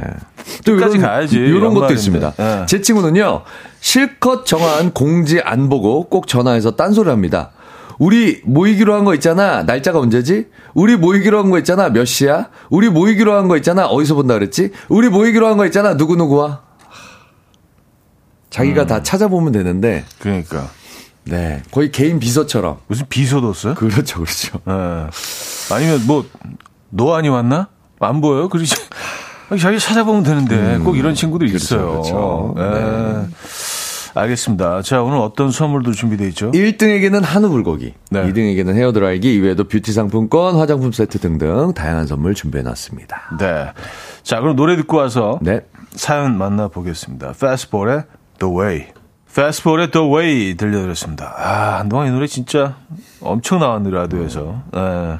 또 끝까지 이런, 가야지. 이런 것도. 있습니다. 네. 제 친구는요, 실컷 정한 공지 안 보고 꼭 전화해서 딴소리 합니다. 우리 모이기로 한 거 있잖아. 날짜가 언제지? 우리 모이기로 한 거 있잖아. 몇 시야? 우리 모이기로 한 거 있잖아. 어디서 본다 그랬지? 우리 모이기로 한 거 있잖아. 누구누구와? 자기가 음. 다 찾아보면 되는데, 그러니까 네. 거의 개인 비서처럼. 무슨 비서도 써요? 그렇죠, 그렇죠. 예. 아니면 뭐 노안이 왔나? 안 보여요? 그러지. 자기 찾아보면 되는데 꼭 이런 친구도 음. 그렇죠, 있어요. 그렇죠. 예. 알겠습니다. 자, 오늘 어떤 선물도 준비되어 있죠? 1등에게는 한우 불고기, 네. 2등에게는 헤어드라이기, 이외에도 뷰티 상품권, 화장품 세트 등등 다양한 선물 준비해 놨습니다. 네. 자, 그럼 노래 듣고 와서 네. 사연 만나보겠습니다. 패스볼의 The Way. 패스볼의 The Way 들려드렸습니다. 아, 한동안 이 노래 진짜 엄청 나왔는데, 라디오에서. 예.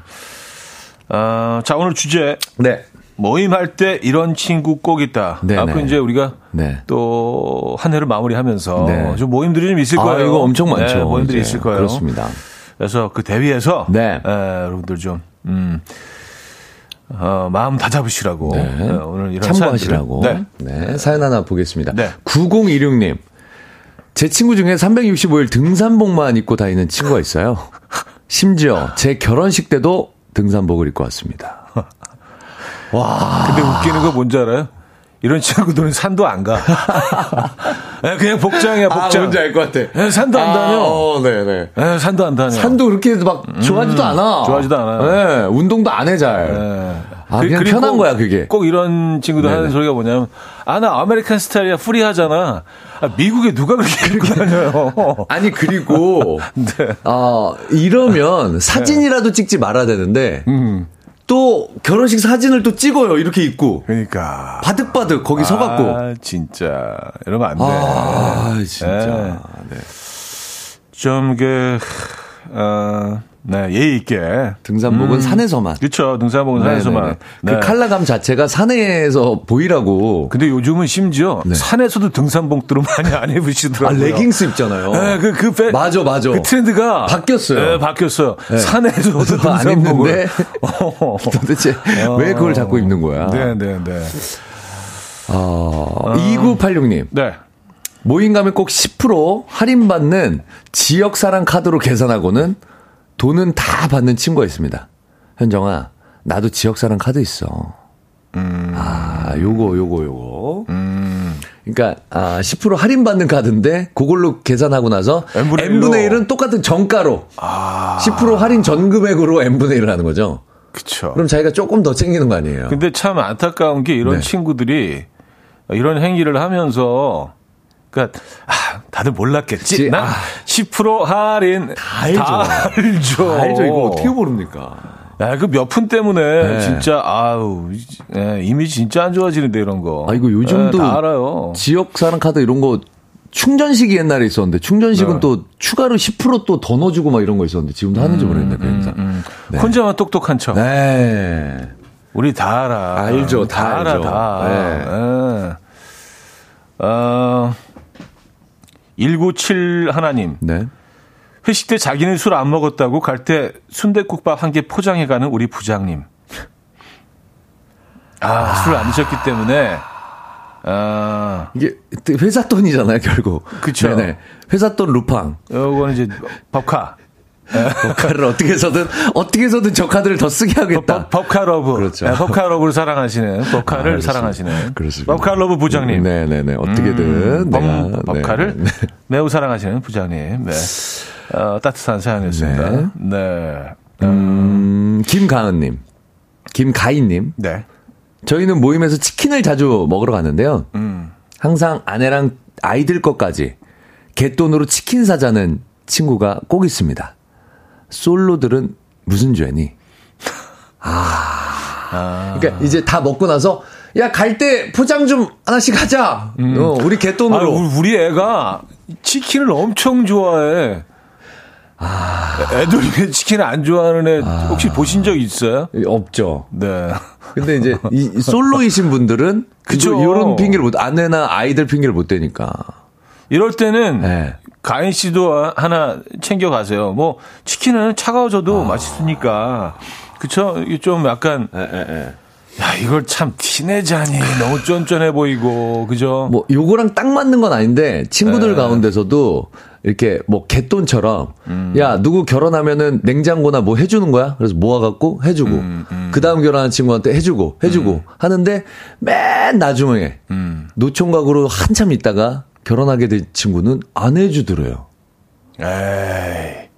아, 자, 오늘 주제. 네. 모임할 때 이런 친구 꼭 있다. 네네. 앞으로 이제 우리가 네. 또한 해를 마무리하면서 네. 좀 모임들이 좀 있을 아, 거예요. 이거 엄청 많죠. 네, 모임들이 이제. 있을 거예요. 그렇습니다. 그래서 그 대위에서 네. 에, 여러분들 좀 음, 어, 마음 다잡으시라고 네. 에, 오늘 이런 참고하시라고. 네. 네. 사연 하나 보겠습니다. 네. 9016님. 제 친구 중에 365일 등산복만 입고 다니는 친구가 있어요. 심지어 제 결혼식 때도 등산복을 입고 왔습니다. <laughs> 와. 근데 웃기는 거 뭔지 알아요? 이런 친구들은 산도 안 가. 에, <laughs> 그냥 복장이야 복장. 알것 같아. 에, 산도 안 다녀. 어, 네네. 에, 산도 안 다녀. 산도 그렇게 막 좋아하지도 않아. 음, 좋아하지도 않아요. 네, 운동도 안 해 잘. 에. 아, 그냥 편한 꼭- 거야, 그게. 꼭 이런 친구들 하는 네네. 소리가 뭐냐면, 아, 나 American 스타일이야, free하잖아. 아, 미국에 누가 그렇게 <laughs> 입고 다녀요? <laughs> 아니 그리고 네. 어 이러면 사진이라도 찍지 말아야 되는데 음. 또 결혼식 사진을 또 찍어요 이렇게 입고 그러니까. 바득바득 거기 서갖고 아, 진짜. 이런 거안 돼. 아 진짜 네. 좀, 그, 어, 네, 예의 있게. 등산복은 산에서만 그쵸. 등산복은 산에서만. 네네네. 네. 그 칼라감 자체가 산에서 보이라고 근데 요즘은 심지어 네. 산에서도 등산복들을 많이 안아 입으시더라고요. 레깅스 입잖아요 네, 그, 그, 패, 맞아 맞아 그 트렌드가 바뀌었어요. 네, 바뀌었어요. 네. 산에서도 등산복을. 입는데 <laughs> 어. 도대체 왜 그걸 자꾸 입는 거야 네, 네, 네. 어, 2986님 네. 모임 가면 꼭 10% 할인받는 지역사랑 카드로 계산하고는 돈은 다 받는 친구가 있습니다. 현정아, 나도 지역사랑 카드 있어. 아, 요거, 요거, 요거. 그러니까 아, 10% 할인받는 카드인데 그걸로 계산하고 나서 n분의 일로. 1은 똑같은 정가로 아. 10% 할인 전 금액으로 n분의 1을 하는 거죠. 그쵸. 그럼 자기가 조금 더 챙기는 거 아니에요? 근데 참 안타까운 게 이런 네. 친구들이 이런 행위를 하면서 그러니까 아, 다들 몰랐겠지. 지- 난 아. 10% 할인 다 알죠. 다 알죠. 알죠, 이거 어떻게 모릅니까? 야, 그 몇 푼 때문에 네. 진짜 아우 예, 이미지 진짜 안 좋아지는데 이런 거. 아, 이거 요즘도 예, 다 알아요. 지역사랑 카드 이런 거 충전식이 옛날에 있었는데 충전식은 네. 또 추가로 10%또 더 넣어주고 막 이런 거 있었는데 지금도 하는지 모르겠네 그 행사. 네. 혼자만 똑똑한 척. 네. 우리 다 알아. 알죠, 다 알아, 알죠. 다. 네. 예. 어, 197 하나님. 네. 회식 때 자기는 술 안 먹었다고 갈 때 순대국밥 한 개 포장해 가는 우리 부장님. 아, 술안 드셨기 때문에 아, 이게 회사 돈이잖아요 결국. 그쵸. 네네. 회사 돈 루팡. 요거는 이제 법카. 법카를 어떻게 해서든 어떻게 해서든 저 카드를 더 쓰게 하겠다. 법, 법카 love. 그렇죠. 네, 법카 love를 사랑하시는, 법카를 아. 사랑하시는. 그렇습니다. 법카 love 부장님. 네 네 네. 어떻게든 음, 내가 법, 법카를 네. 매우 사랑하시는 부장님. 네. 어, 따뜻한 사연이었습니다. 네. 네. 음, 김가은님, 김가인님. 네. 저희는 모임에서 치킨을 자주 먹으러 갔는데요. 음. 항상 아내랑 아이들 것까지 갯돈으로 치킨 사자는 친구가 꼭 있습니다. 솔로들은 무슨 죄니? 아. 그러니까 이제 다 먹고 나서 야 갈 때 포장 좀 하나씩 하자. 어, 우리 아, 갯돈으로. 우리, 우리 애가 치킨을 엄청 좋아해. 애들이 왜 치킨을 안 좋아하는 애 혹시 보신 적 있어요? 없죠. 네. 근데 이제 이이 솔로이신 분들은. 그죠. 이런 핑계를 못 아내나 아이들 핑계를 못 대니까. 이럴 때는 네. 가인 씨도 하나 챙겨 가세요. 뭐 치킨은 아. 차가워져도 맛있으니까. 그쵸? 좀 약간 야, 이걸 참 티내자니 너무 쫀쫀해 보이고, 그죠? 뭐 요거랑 딱 맞는 건 아닌데 친구들 네. 가운데서도 이렇게 뭐 개돈처럼 음. 야 누구 결혼하면은 냉장고나 뭐 해주는 거야 그래서 모아갖고 해주고 음, 그 다음 결혼한 친구한테 해주고 해주고 하는데 맨 나중에 음. 노총각으로 한참 있다가 결혼하게 된 친구는 안 해주더래요. 에이.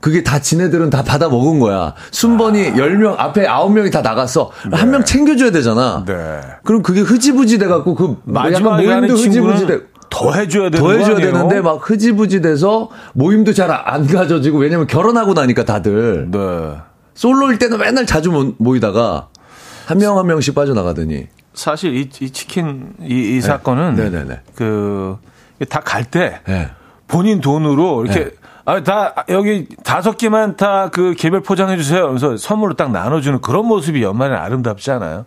그게 다 지네들은 다 받아 먹은 거야. 순번이 10명, 앞에 9명이 다 나갔어. 한명 챙겨줘야 되잖아. 네. 그럼 그게 흐지부지 돼갖고 그 마지막에 하는 모임도 흐지부지 돼. 더 해줘야 되는 더 해줘야? 되는데 막 흐지부지 돼서 모임도 잘 안 가져지고 왜냐면 결혼하고 나니까 다들 네. 솔로일 때는 맨날 자주 모- 모이다가 한명한 명씩 빠져나가더니 사실 이, 이 치킨 이, 이 사건은 네네네. 그다 갈때 예. 본인 돈으로 이렇게 네. 아, 다 여기 다섯 개만 다 그 개별 포장해 주세요. 그래서 선물로 딱 나눠주는 그런 모습이 연말에 아름답지 않아요?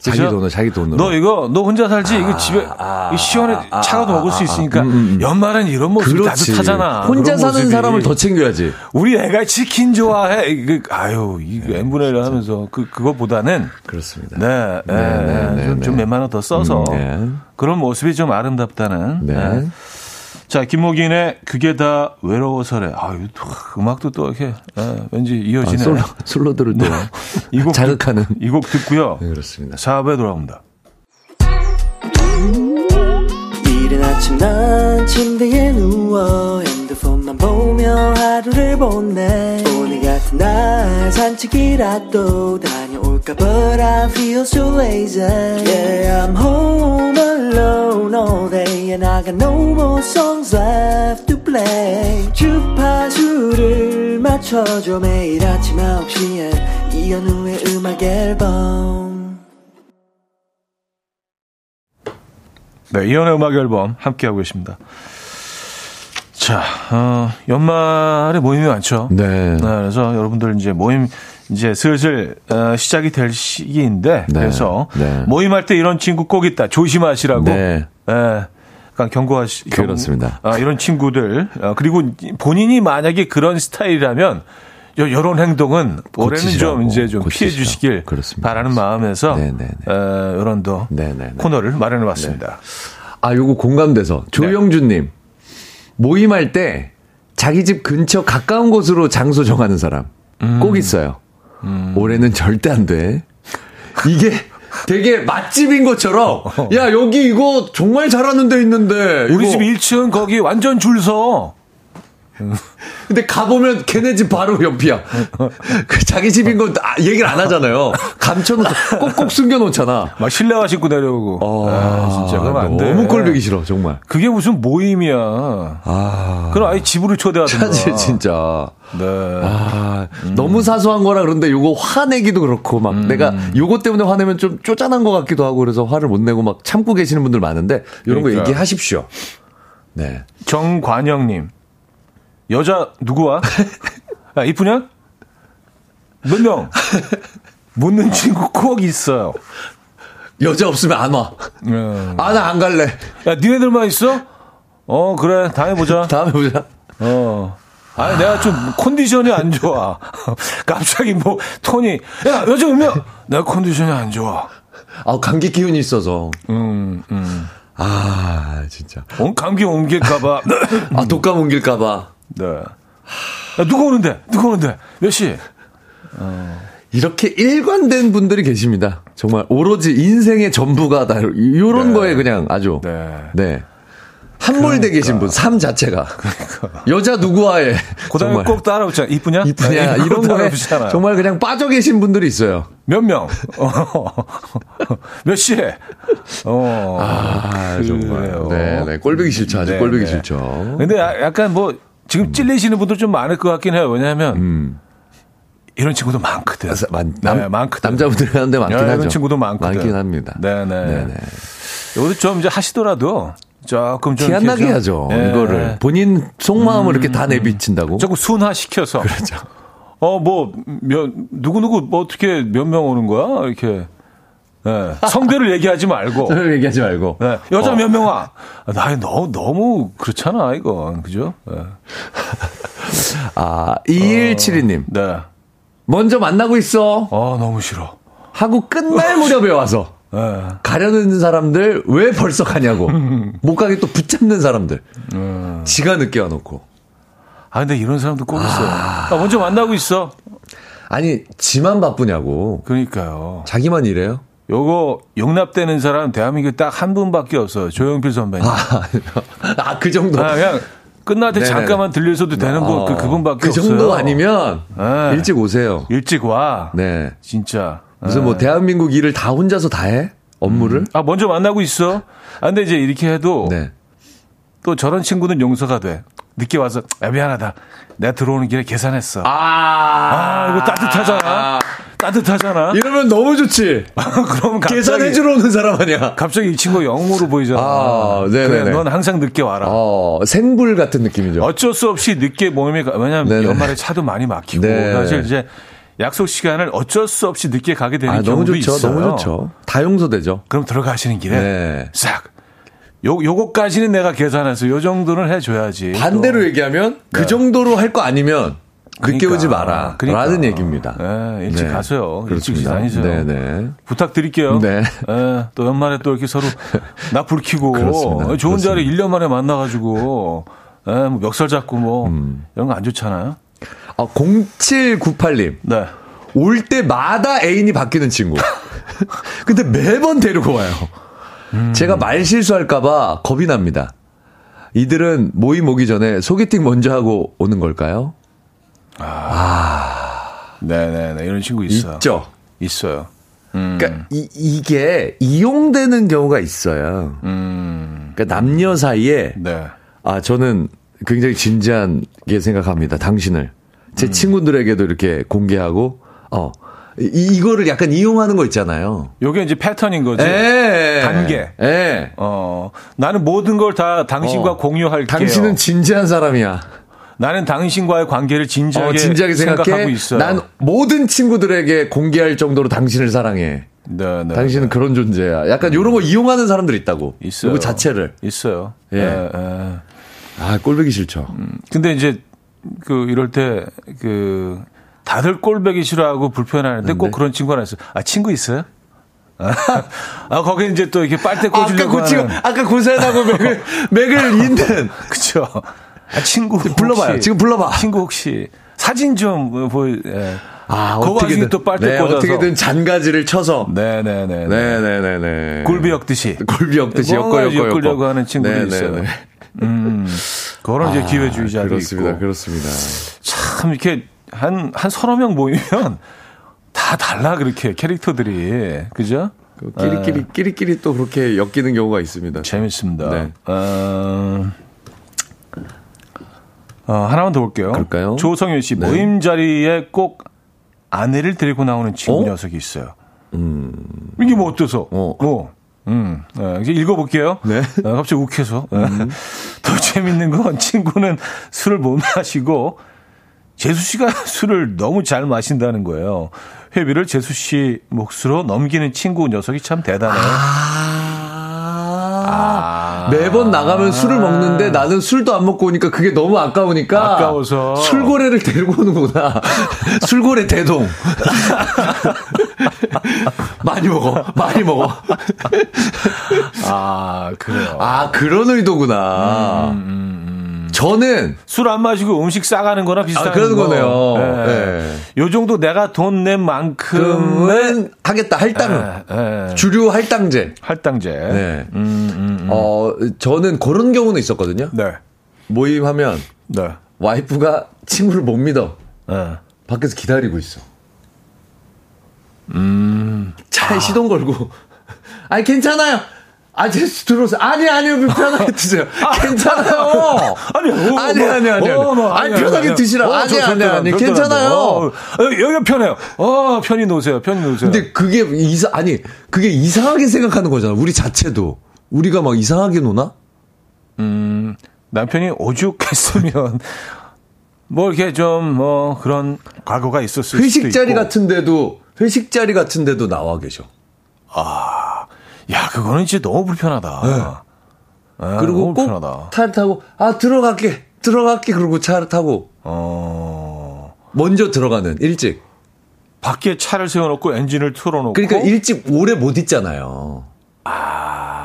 자기 돈으로, 자기 돈으로. 너 이거, 너 혼자 살지? 이거 집에, 아, 시원해, 아, 차가도 먹을 수 있으니까, 음, 음. 연말엔 이런 모습이 그렇지. 따뜻하잖아. 혼자 사는 모습이. 사람을 더 챙겨야지. 우리 애가 치킨 좋아해. 이거, 아유, 이 네, N분의 1을 하면서, 그, 그거보다는. 그렇습니다. 네, 네, 네, 네, 네 좀, 좀 네. 몇만 원 더 써서, 음, 그런 모습이 좀 아름답다는. 네. 자, 김목인의 그게 다 외로워서래. 아유, 음악도 또 이렇게 예, 왠지 이어지네. 아, 솔로, 솔로들을 또 네. 이곡 <laughs> 자극하는 이 곡 듣고요. 네, 그렇습니다. 4부에 돌아옵니다. 이른 아침 난 침대에 누워 핸드폰만 보며 하루를 보내 오늘 같은 날 산책이라도 다 녀올까 But I feel so lazy Yeah I'm home alone all day And I got no more songs left to play 주파수를 맞춰줘 매일 아침 9시에 이현우의 음악 앨범 네, 이현우의 음악 앨범 함께하고 계십니다. 자, 어, 연말에 모임이 많죠. 네. 네. 그래서 여러분들 이제 모임 이제 슬슬 어, 시작이 될 시기인데 네. 그래서 네. 모임할 때 이런 친구 꼭 있다 조심하시라고. 네. 네. 그러니까 경고하시. 그렇습니다. 경, 아, 이런 친구들 어, 그리고 본인이 만약에 그런 스타일이라면 이런 행동은 올해는 좀 이제 좀. 피해 주시길 그렇습니다. 바라는 마음에서 네, 네, 네. 어, 이런 또 코너를 마련해 봤습니다. 아, 요거 공감돼서 조영준님 모임할 때 자기 집 근처 가까운 곳으로 장소 정하는 사람 음. 꼭 있어요. 음. 올해는 절대 안 돼. 이게 되게 맛집인 것처럼 야 여기 이거 정말 잘하는 데 있는데 우리 이거. 집 1층 거기 완전 줄 서. <laughs> 근데 가보면 걔네 집 바로 옆이야. <laughs> 그 자기 집인 건 아, 얘기를 안 하잖아요. 감춰놓고 꼭꼭 숨겨놓잖아. 막 실내화 신고 내려오고. 어, 아, 진짜 그러면 안 돼. 너무 꼴보기 싫어 정말. 그게 무슨 모임이야. 아, 그럼 아예 집으로 초대하든가. 사실 진짜. 네. 아, 음. 너무 사소한 거라 그런데 요거 화내기도 그렇고 막 음. 내가 요거 때문에 화내면 좀 쪼잔한 것 같기도 하고 그래서 화를 못 내고 막 참고 계시는 분들 많은데 이런 그러니까. 거 얘기하십시오. 네. 정관영님. 여자 누구와? 야, <laughs> 이쁘냐? 몇 명? 묻는 친구 꼭 있어요. 여자 없으면 안 와. 음. 아, 나 안 갈래. 야, 니네들만 있어? 어, 그래. 다음에 보자. <laughs> 다음에 보자. 어. 아니, 내가 좀 컨디션이 안 좋아. <laughs> 갑자기 뭐, 톤이, 야, 여자 오면, 내가 컨디션이 안 좋아. 아, 감기 기운이 있어서. 음, 음. 아, 진짜. 어, 감기 옮길까봐. <laughs> 아, 독감 옮길까봐. 네. 야, 누가 오는데? 누가 오는데? 몇 시? 어. 이렇게 일관된 분들이 계십니다. 정말 오로지 인생의 전부가 다 이런 네. 거에 그냥 아주 네. 네. 함몰돼 그러니까. 계신 분, 삶 자체가. 그러니까. 여자 누구와의. 그 다음에 꼭 따라오잖아. 이쁘냐? 이쁘냐? 네, 이런 거에 정말 그냥 빠져 계신 분들이 있어요. 몇 명? 어. <laughs> 몇 시에? 어. 아, 정말. 네, 네. 꼴보기 싫죠. 아주 네, 꼴보기 네. 싫죠. 근데 약간 뭐 지금 음. 찔리시는 분들 좀 많을 것 같긴 해요. 왜냐하면 음. 이런 친구도 많거든. 많, 남, 네, 많거든. 남자분들이 하는데 많긴 네, 하죠. 이런 친구도 많거든. 많긴 합니다. 네네. 네네. 여기도 좀 이제 하시더라도 조금 좀. 티안 나게 하죠. 네. 이거를. 본인 속마음을 음, 이렇게 다 내비친다고. 조금 순화시켜서. <laughs> 그렇죠. 어, 뭐, 몇, 누구 누구, 뭐 어떻게 몇 명 오는 거야? 이렇게. 네. 성별을 <laughs> 얘기하지 말고. 성별 얘기하지 말고. 네. 여자 어. 몇 명아? 나 너무, 너무 그렇잖아, 이건. 그죠? 네. 아, 2172님. 어, 네. 먼저 만나고 있어. 어, 너무 싫어. 하고 끝날 <laughs> 무렵에 와서. 네. 가려는 사람들 왜 벌써 가냐고. <laughs> 못 가게 또 붙잡는 사람들. 음. 지가 늦게 와놓고. 아, 근데 이런 사람도 꼭 있어요. 아. 아, 먼저 만나고 있어. 아니, 지만 바쁘냐고. 그러니까요. 자기만 이래요? 요거 용납되는 사람 대한민국에 딱한 분밖에 없어요. 조영필 선배님. 아, 아, 그 정도. 아, 그냥 끝날 때 네네. 잠깐만 들려서도 되는 분, 그, 어, 그분밖에 그 없어요. 그 정도 아니면 네. 일찍 오세요. 일찍 와. 네. 진짜. 무슨 뭐 네. 대한민국 일을 다 혼자서 다 해? 업무를? 음. 아, 먼저 만나고 있어. 아, 근데 이제 이렇게 해도 네. 또 저런 친구는 용서가 돼. 늦게 와서, 야, 미안하다. 내가 들어오는 길에 계산했어. 아, 아 이거 따뜻하잖아. 아. 따뜻하잖아. 이러면 너무 좋지. <laughs> 그럼 계산해주러 오는 사람 아니야. 갑자기 이 친구 영어로 보이잖아. 아, 네네. 그래, 넌 항상 늦게 와라. 어, 생불 같은 느낌이죠. 어쩔 수 없이 늦게 모임에 가, 왜냐면 네네. 연말에 차도 많이 막히고 네. 사실 이제 약속 시간을 어쩔 수 없이 늦게 가게 되는 아, 너무 경우도 좋죠. 있어요. 너무 좋죠. 다 용서되죠. 그럼 들어가시는 길에 네. 싹. 요, 요거까지는 내가 계산해서 요 정도는 해줘야지. 반대로 또. 얘기하면 그 네. 정도로 할 거 아니면 늦게 그러니까, 오지 마라. 그러니까. 라는 얘기입니다. 네, 일찍 가세요. 일찍. 다니세요. 네네. 부탁드릴게요. 네. 예, 또 연말에 또 이렇게 서로 <laughs> 나 불키고. 좋은 그렇습니다. 자리 1년 만에 만나가지고 예, 뭐 멱살 잡고 뭐 음. 이런 거 안 좋잖아요. 아, 0798님. 네. 올 때마다 애인이 바뀌는 친구. <laughs> 근데 매번 데리고 와요. 제가 말 실수할까봐 겁이 납니다. 이들은 모임 오기 전에 소개팅 먼저 하고 오는 걸까요? 네네네. 이런 친구 있어요. 있죠. 있어요. 음. 그러니까 이, 이게 이용되는 경우가 있어요. 음. 그러니까 남녀 사이에 네. 아 저는 굉장히 진지하게 생각합니다. 당신을 제 음. 친구들에게도 이렇게 공개하고 어 이, 이거를 약간 이용하는 거 있잖아요. 요게 이제 패턴인 거지. 예. 단계. 예. 어, 나는 모든 걸 다 당신과 어. 공유할게요. 당신은 진지한 사람이야. 나는 당신과의 관계를 진지하게, 어, 진지하게 생각하고. 있어요. 난 모든 친구들에게 공개할 정도로 당신을 사랑해. 네, 네. 당신은 그런 존재야. 약간 이런 거 이용하는 사람들 있다고. 있어요. 이거 자체를. 있어요. 예. 예, 예. 아 꼴보기 싫죠. 근데 이제 그 이럴 때 그 다들 꼴배기 싫어하고 불편해하는데 꼭 네. 그런 친구 하나 있어요. 아 친구 있어요? 아 거기 이제 또 이렇게 빨대 아까 꽂으려고 그 친구, 하는 아까 고생하고 맥을, <laughs> 맥을 잇는. 그쵸. 아 친구 불러봐요. 혹시- 지금 불러봐. 친구 혹시 사진 좀 보여. 예. 아, 그거 어떻게든. 또 빨대 네, 꽂아서. 어떻게든 잔가지를 쳐서. 네네네. 네네네네. 굴비 엮듯이. 굴비 엮듯이 엮어, 뭔가 엮어, 엮어. 엮으려고 하는 친구도 네네네. 있어요. 음, 그런 이제 기회주의자도 아, 그렇습니다. 있고. 그렇습니다. 참 이렇게 한, 한 서너 명 모이면 다 달라, 그렇게 캐릭터들이. 그죠? 그 끼리끼리, 끼리끼리 또 그렇게 엮이는 경우가 있습니다. 재밌습니다. 네. 어, 어, 하나만 더 볼게요. 그럴까요? 조성윤 씨, 네. 모임 자리에 꼭 아내를 데리고 나오는 친구 어? 녀석이 있어요. 이게 뭐 어때서? 어. 뭐. 음, 네, 이제 읽어볼게요. 네. 어, 갑자기 욱해서. 더 재밌는 건 친구는 술을 못 마시고 재수 씨가 <laughs> 술을 너무 잘 마신다는 거예요. 회비를 재수 씨 몫으로 넘기는 친구 녀석이 참 대단해요. 아. 매번 나가면 술을 먹는데 나는 술도 안 먹고 오니까 그게 너무 아까우니까. 아까워서. 술고래를 데리고 오는구나. <laughs> 술고래 대동. <laughs> 많이 먹어. 많이 먹어. 아, 그래요. 아, 그런 의도구나. 저는 술 안 마시고 음식 싸가는 거나 비슷한 아, 그런 거. 거네요. 예. 네. 요 정도 내가 돈 낸 만큼의 금은 하겠다. 할당은. 예, 예. 주류 할당제. 할당제. 네. 음, 음, 음. 어, 저는 그런 경우는 있었거든요. 네. 모임하면 네. 와이프가 친구를 못 믿어. 예. 밖에서 기다리고 있어. 음. 차에 시동 걸고. 아니, 괜찮아요. 아, 제 들어오세요. 아니, <laughs> 아니요. 편하게 드세요. 괜찮아요. 아니, 어, 아니, 뭐, 아니, 아니. 어, 뭐, 아니, 편하게 드시라. 어, 아니, 저 아니, 절대 안, 아니. 절대 안 괜찮아요. 돼. 어, 어, 여기가 편해요. 어, 편히 놓으세요. 편히 놓으세요. 근데 그게 이사, 아니, 그게 이상하게 생각하는 거잖아. 우리 자체도. 우리가 막 이상하게 노나? 음, 남편이 오죽했으면 <laughs> 뭐 이렇게 좀뭐 그런 과거가 있었을 수도 회식 자리 있고. 같은데도, 회식 자리 같은데도 나와 계셔. 야, 그거는 진짜 너무 불편하다. 예, 그리고 너무 꼭 불편하다. 차를 타고, 아, 들어갈게. 들어갈게. 그러고 차를 타고. 어. 먼저 들어가는, 일찍. 밖에 차를 세워놓고 엔진을 틀어놓고. 그러니까 일찍 오래 못 있잖아요.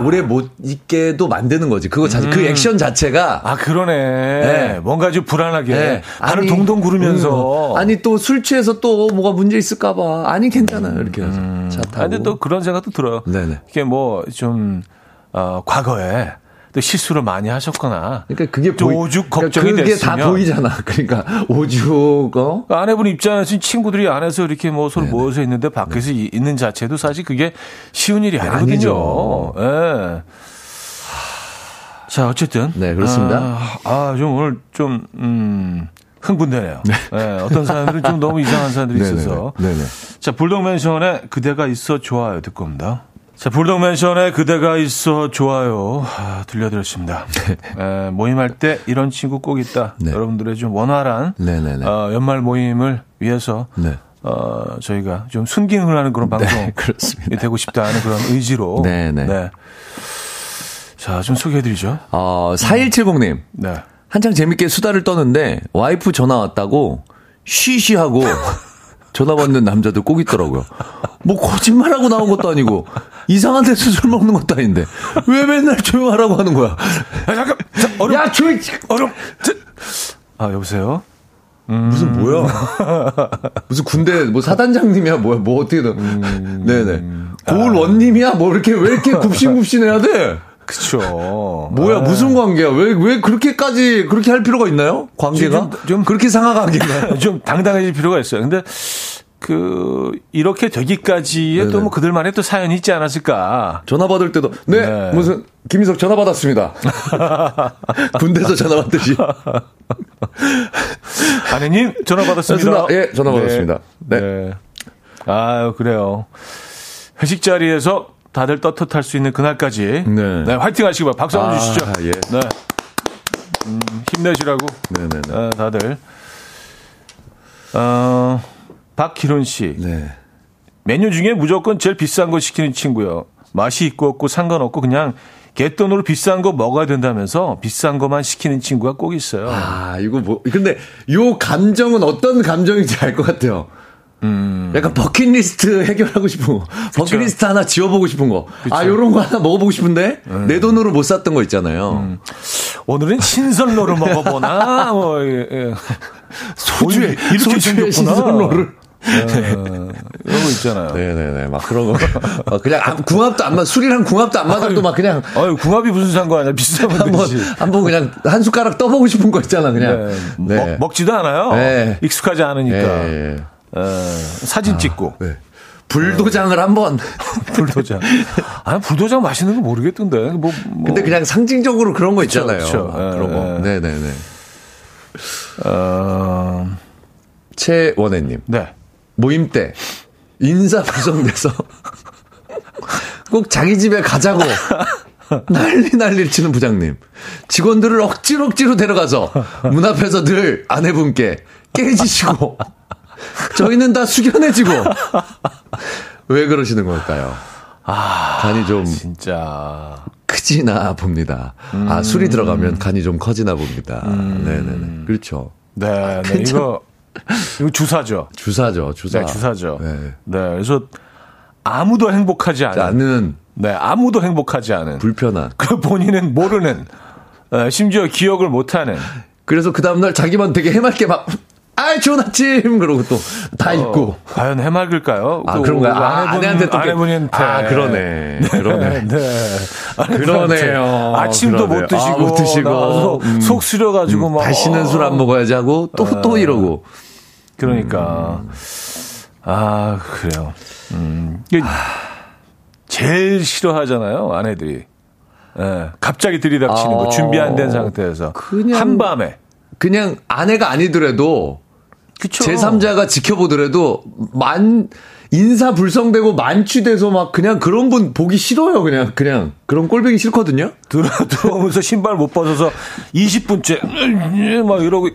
오래 못 있게도 만드는 거지. 그거 자체, 그 액션 자체가. 아 그러네. 네. 뭔가 좀 불안하게 네. 발을 동동 구르면서. 음, 아니 또 술 취해서 또 뭐가 문제 있을까봐. 아니 괜찮아요. 이렇게 해서 차 타고. 아, 근데 또 그런 생각도 들어요. 네네. 이게 뭐 좀 어, 과거에 또 실수를 많이 하셨거나. 그러니까 그게 좀 보이- 오죽 그러니까 걱정이 그게 됐으면. 다 보이잖아. <laughs> 그러니까 오죽 어. 아내분 입장에서 친구들이 안에서 이렇게 뭐 서로 모여서 있는데 밖에서 이- 있는 자체도 사실 그게 쉬운 일이 아니거든요. 아니죠. 예. 자, 어쨌든. 네, 그렇습니다. 아, 아, 좀 오늘 좀, 음, 흥분되네요. 예, 어떤 사람들은 좀 너무 이상한 사람들이 <laughs> 있어서. 네네. 자, 불독맨션에 그대가 있어 좋아요 듣고 옵니다. 자, 불독맨션에 그대가 있어 좋아요 아, 들려드렸습니다. 에, 모임할 때 이런 친구 꼭 있다. 네. 여러분들의 좀 원활한. 어, 연말 모임을 위해서 네. 어, 저희가 좀 순기능을 하는 그런 방송이 네. <laughs> 되고 싶다는 그런 의지로. 네, 네. 자, 좀 소개해드리죠. 어, 4170님. 네. 한창 재밌게 수다를 떠는데 와이프 전화 왔다고 쉬쉬하고 <laughs> 전화 받는 남자들 꼭 있더라고요. 뭐 거짓말하고 나온 것도 아니고 이상한 데서 술 먹는 것도 아닌데 왜 맨날 조용하라고 하는 거야? 아, 잠깐! 자, 얼음! 야 조용! 자, 아, 여보세요? 무슨 뭐야? 무슨 군대 뭐 사단장님이야 뭐야 뭐 어떻게든 네네 고을 원님이야 뭐 이렇게 왜 이렇게 <laughs> 굽신굽신해야 돼? 그쵸. 뭐야 아, 무슨 관계야? 왜 왜 그렇게까지 그렇게 할 필요가 있나요? 관계가 좀- 좀- 그렇게 상하 관계인가요? <laughs> 좀 당당해질 필요가 있어요. 근데 그 이렇게 되기까지에 네네. 또뭐 그들만의 또 사연이 있지 않았을까. 전화 받을 때도 네, 네. 무슨 김희석 전화 받았습니다. <laughs> 군대에서 전화 받듯이. <laughs> 아내님 전화 받았습니다. 전화, 예, 전화 받았습니다. 네. 네. 아유 그래요. 회식 자리에서 다들 떳떳할 수 있는 그날까지 네. 화이팅 하시기 바랍니다. 박수 한번 아, 주시죠. 예. 네. 음, 힘내시라고 네네네. 어, 다들. 어, 박기론 씨. 네. 메뉴 중에 무조건 제일 비싼 거 시키는 친구요. 맛이 있고 없고 상관없고 그냥 갯돈으로 비싼 거 먹어야 된다면서 비싼 거만 시키는 친구가 꼭 있어요. 아, 이거 뭐, 근데 요 감정은 어떤 감정인지 알 것 같아요. 음. 약간 버킷리스트 해결하고 싶은 거. 버킷리스트 하나 지워보고 싶은 거. 아, 요런 거 하나 먹어보고 싶은데? 음. 내 돈으로 못 샀던 거 있잖아요. 오늘은 신선로를 먹어보나? <laughs> 뭐, 예, 예. 소주에, 이렇게 소주에. 신선로를. 예, 이런 거 있잖아요. 네네네. 막 그런 거. 막 그냥 아, 궁합도 안 맞, 술이랑 궁합도 안 맞아도 막 그냥 아유, 궁합이 무슨 상관이야. 비싸면 한번. 한번 그냥 한 숟가락 떠보고 싶은 거 있잖아, 그냥. 네. 먹, 먹지도 않아요. 네. 익숙하지 않으니까. 예, 예. 예, 사진 찍고. 네. 불도장을 한번. <laughs> 불도장. 아, 불도장 맛있는 거 모르겠던데. 뭐, 뭐. 근데 그냥 상징적으로 그런 거 그쵸, 있잖아요. 그쵸. 막 예, 그런 거. 예. 네네네. 어, 최원혜님. 네. 모임 때 인사 구성돼서 <laughs> 꼭 자기 집에 가자고 <laughs> 난리 난리를 치는 부장님. 직원들을 억지로 억지로 데려가서 문 앞에서 늘 아내분께 깨지시고 저희는 다 숙연해지고 왜 그러시는 걸까요? 간이 좀 진짜. 크지나 봅니다. 아 술이 들어가면 간이 좀 커지나 봅니다. 네네네. 그렇죠. 네, 네. 이거, 이거 주사죠. 주사죠, 주사. 네, 주사죠. 네. 네. 그래서 아무도 행복하지 않은. 나는 네, 아무도 행복하지 않은. 불편한. 그 본인은 모르는. 어, 심지어 기억을 못하는. 그래서 그 다음날 자기만 되게 해맑게 막, 아이, 좋은 아침! 그러고 또다 잊고. 어, 과연 해맑을까요? 아, 그 그런가요? 아, 아내분, 아내한테 또. 아내분한테. 아, 그러네. 그러네. 네. 아내분한테 그러네요. 아침도 그러네요. 못 드시고. 아, 못 드시고. 음. 속 쓰려가지고 막. 다시는 술 안 먹어야지 하고, 또, 또 이러고. 그러니까. 아, 그래요. 음. 이게 제일 싫어하잖아요, 아내들이. 예, 갑자기 들이닥치는 거, 아, 준비 안 된 상태에서. 그냥- 한밤에. 그냥 아내가 아니더라도, 그쵸. 제3자가 지켜보더라도, 만, 인사 불성되고 만취돼서 막 그냥 그런 분 보기 싫어요, 그냥. 그냥. 그런 꼴보기 싫거든요? 들어, 들어오면서 신발 못 벗어서 20분째, 막 이러고.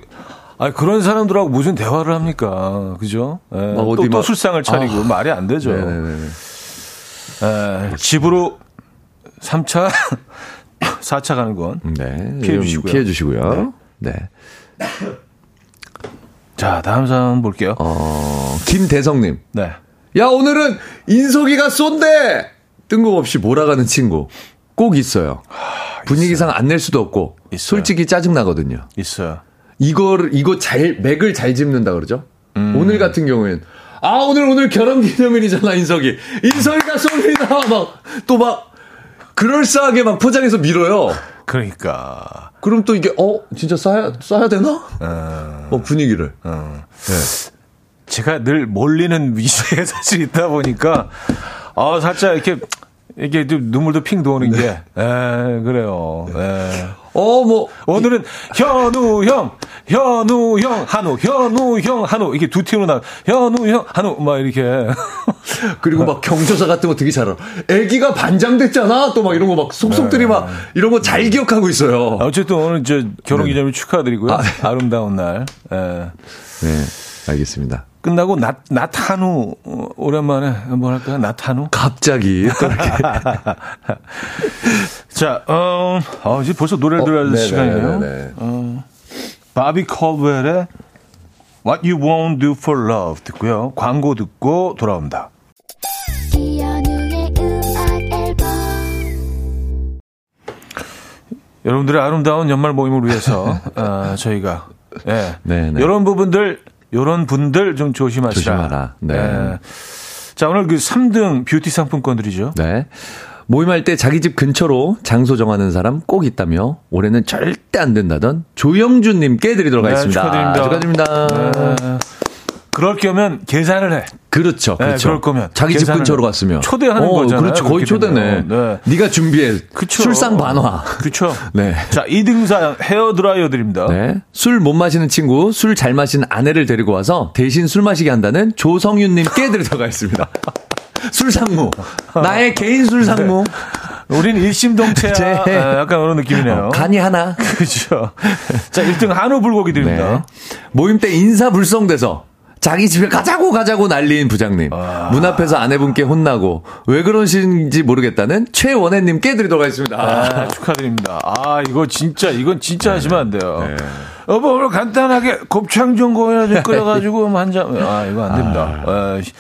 아 그런 사람들하고 무슨 대화를 합니까? 그죠? 예, 막 어디 또, 또 막- 술상을 차리고 아. 말이 안 되죠. 네네네. 예, 집으로 3차, 4차 가는 건. 네. 피해 좀 주시고요. 피해 주시고요. 네. 자, 다음 사연 볼게요. 어, 김대성님. 네. 야, 오늘은 인석이가 쏜대! 뜬금없이 몰아가는 친구. 꼭 있어요. 분위기상 안 낼 수도 없고. 있어요. 솔직히 짜증나거든요. 있어요. 이거를, 이거 잘, 맥을 잘 짚는다 그러죠? 음. 오늘 같은 경우엔. 아, 오늘, 오늘 결혼 기념일이잖아, 인석이. 인석이가 쏩니다! 막, 또 막, 그럴싸하게 막 포장해서 밀어요. 그러니까. 그럼 또 이게, 어, 진짜 쏴야, 쏴야 되나? 어, 어, 분위기를. 어. 네. 제가 늘 몰리는 <laughs> 위치에 사실 있다 보니까, 아, 살짝 이렇게, 이게 좀 눈물도 핑 도는 게, 에, 그래요. 에. 어, 뭐, 오늘은 현우 형, 현우 형, 한우, 현우 형, 한우. 이게 두 팀으로 나, 현우 형, 한우. 막 이렇게. <laughs> 그리고 막 경조사 같은 거 되게 잘 알아. 애기가 반장됐잖아. 또 막 이런 거 막 속속들이 막 이런 거 잘 기억하고 있어요. 어쨌든 오늘 저 결혼 기념일 축하드리고요. 아, 네. 아, 름다운 날. 에. 네, 알겠습니다. 끝나고 한우, 어, 오랜만에 한번 할까요? 낮 한우? 갑자기 또 이렇게. <laughs> 자, 어, 어, 이제 벌써 노래를 들어야 될 시간이네요. 네네. 어, 바비 컬웰의 What You Won't Do For Love 듣고요. 광고 듣고 돌아옵니다. 여러분들의 아름다운 연말 모임을 위해서 어, <laughs> 저희가 예, 네, 네. 이런 부분들 이런 분들 좀 조심하시라. 조심하라. 네. 예. 자 오늘 그 3등 뷰티 상품권들이죠. 네. 모임할 때 자기 집 근처로 장소 정하는 사람 꼭 있다며 올해는 절대 안 된다던 조영준님께 드리도록 네, 하겠습니다. 축하드립니다. 축하드립니다. 네. 그럴 거면 계산을 해. 그렇죠, 네, 그렇죠. 그럴 거면 자기 집 근처로 갔으면 초대하는 어, 거잖아요. 그렇죠, 거의 초대네. 네. 네가 준비해. 그쵸. 술상 반화. 그렇죠. <laughs> 네. 자 2등상 헤어 드라이어 드립니다. 네. 술 못 마시는 친구, 술 잘 마시는 아내를 데리고 와서 대신 술 마시게 한다는 조성윤 님께 드리도록 하겠습니다. <laughs> 술 상무. <laughs> 나의 개인 술 상무. 우린 일심동체야. 제- 아, 약간 그런 느낌이네요. 간이 하나. <laughs> 그렇죠. 자 1등 한우 불고기 드립니다. 네. 모임 때 인사 불성돼서 자기 집에 가자고 가자고 난리인 부장님. 문 앞에서 아내분께 혼나고 왜 그러신지 모르겠다는 최원혜님께 드리도록 하겠습니다. 아, 축하드립니다. 아, 이거 진짜, 이건 진짜 하시면 안 돼요. 네. 여보, 오늘 간단하게 곱창 좀 <laughs> 끓여가지고 뭐한 잔. 아, 이거 안 됩니다. 아, 씨.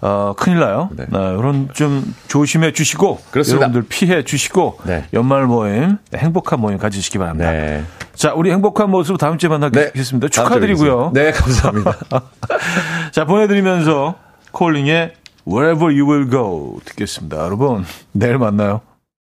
어, 큰일 나요. 네. 아, 이런 좀 조심해 주시고. 그렇습니다. 여러분들 피해 주시고. 네. 연말 모임, 행복한 모임 가지시기 바랍니다. 네. 자, 우리 행복한 모습 다음 주에 만나겠습니다. 주에 축하드리고요. 네, 감사합니다. <laughs> 자, 보내드리면서 콜링의 Wherever You Will Go 듣겠습니다. 여러분, 내일 만나요.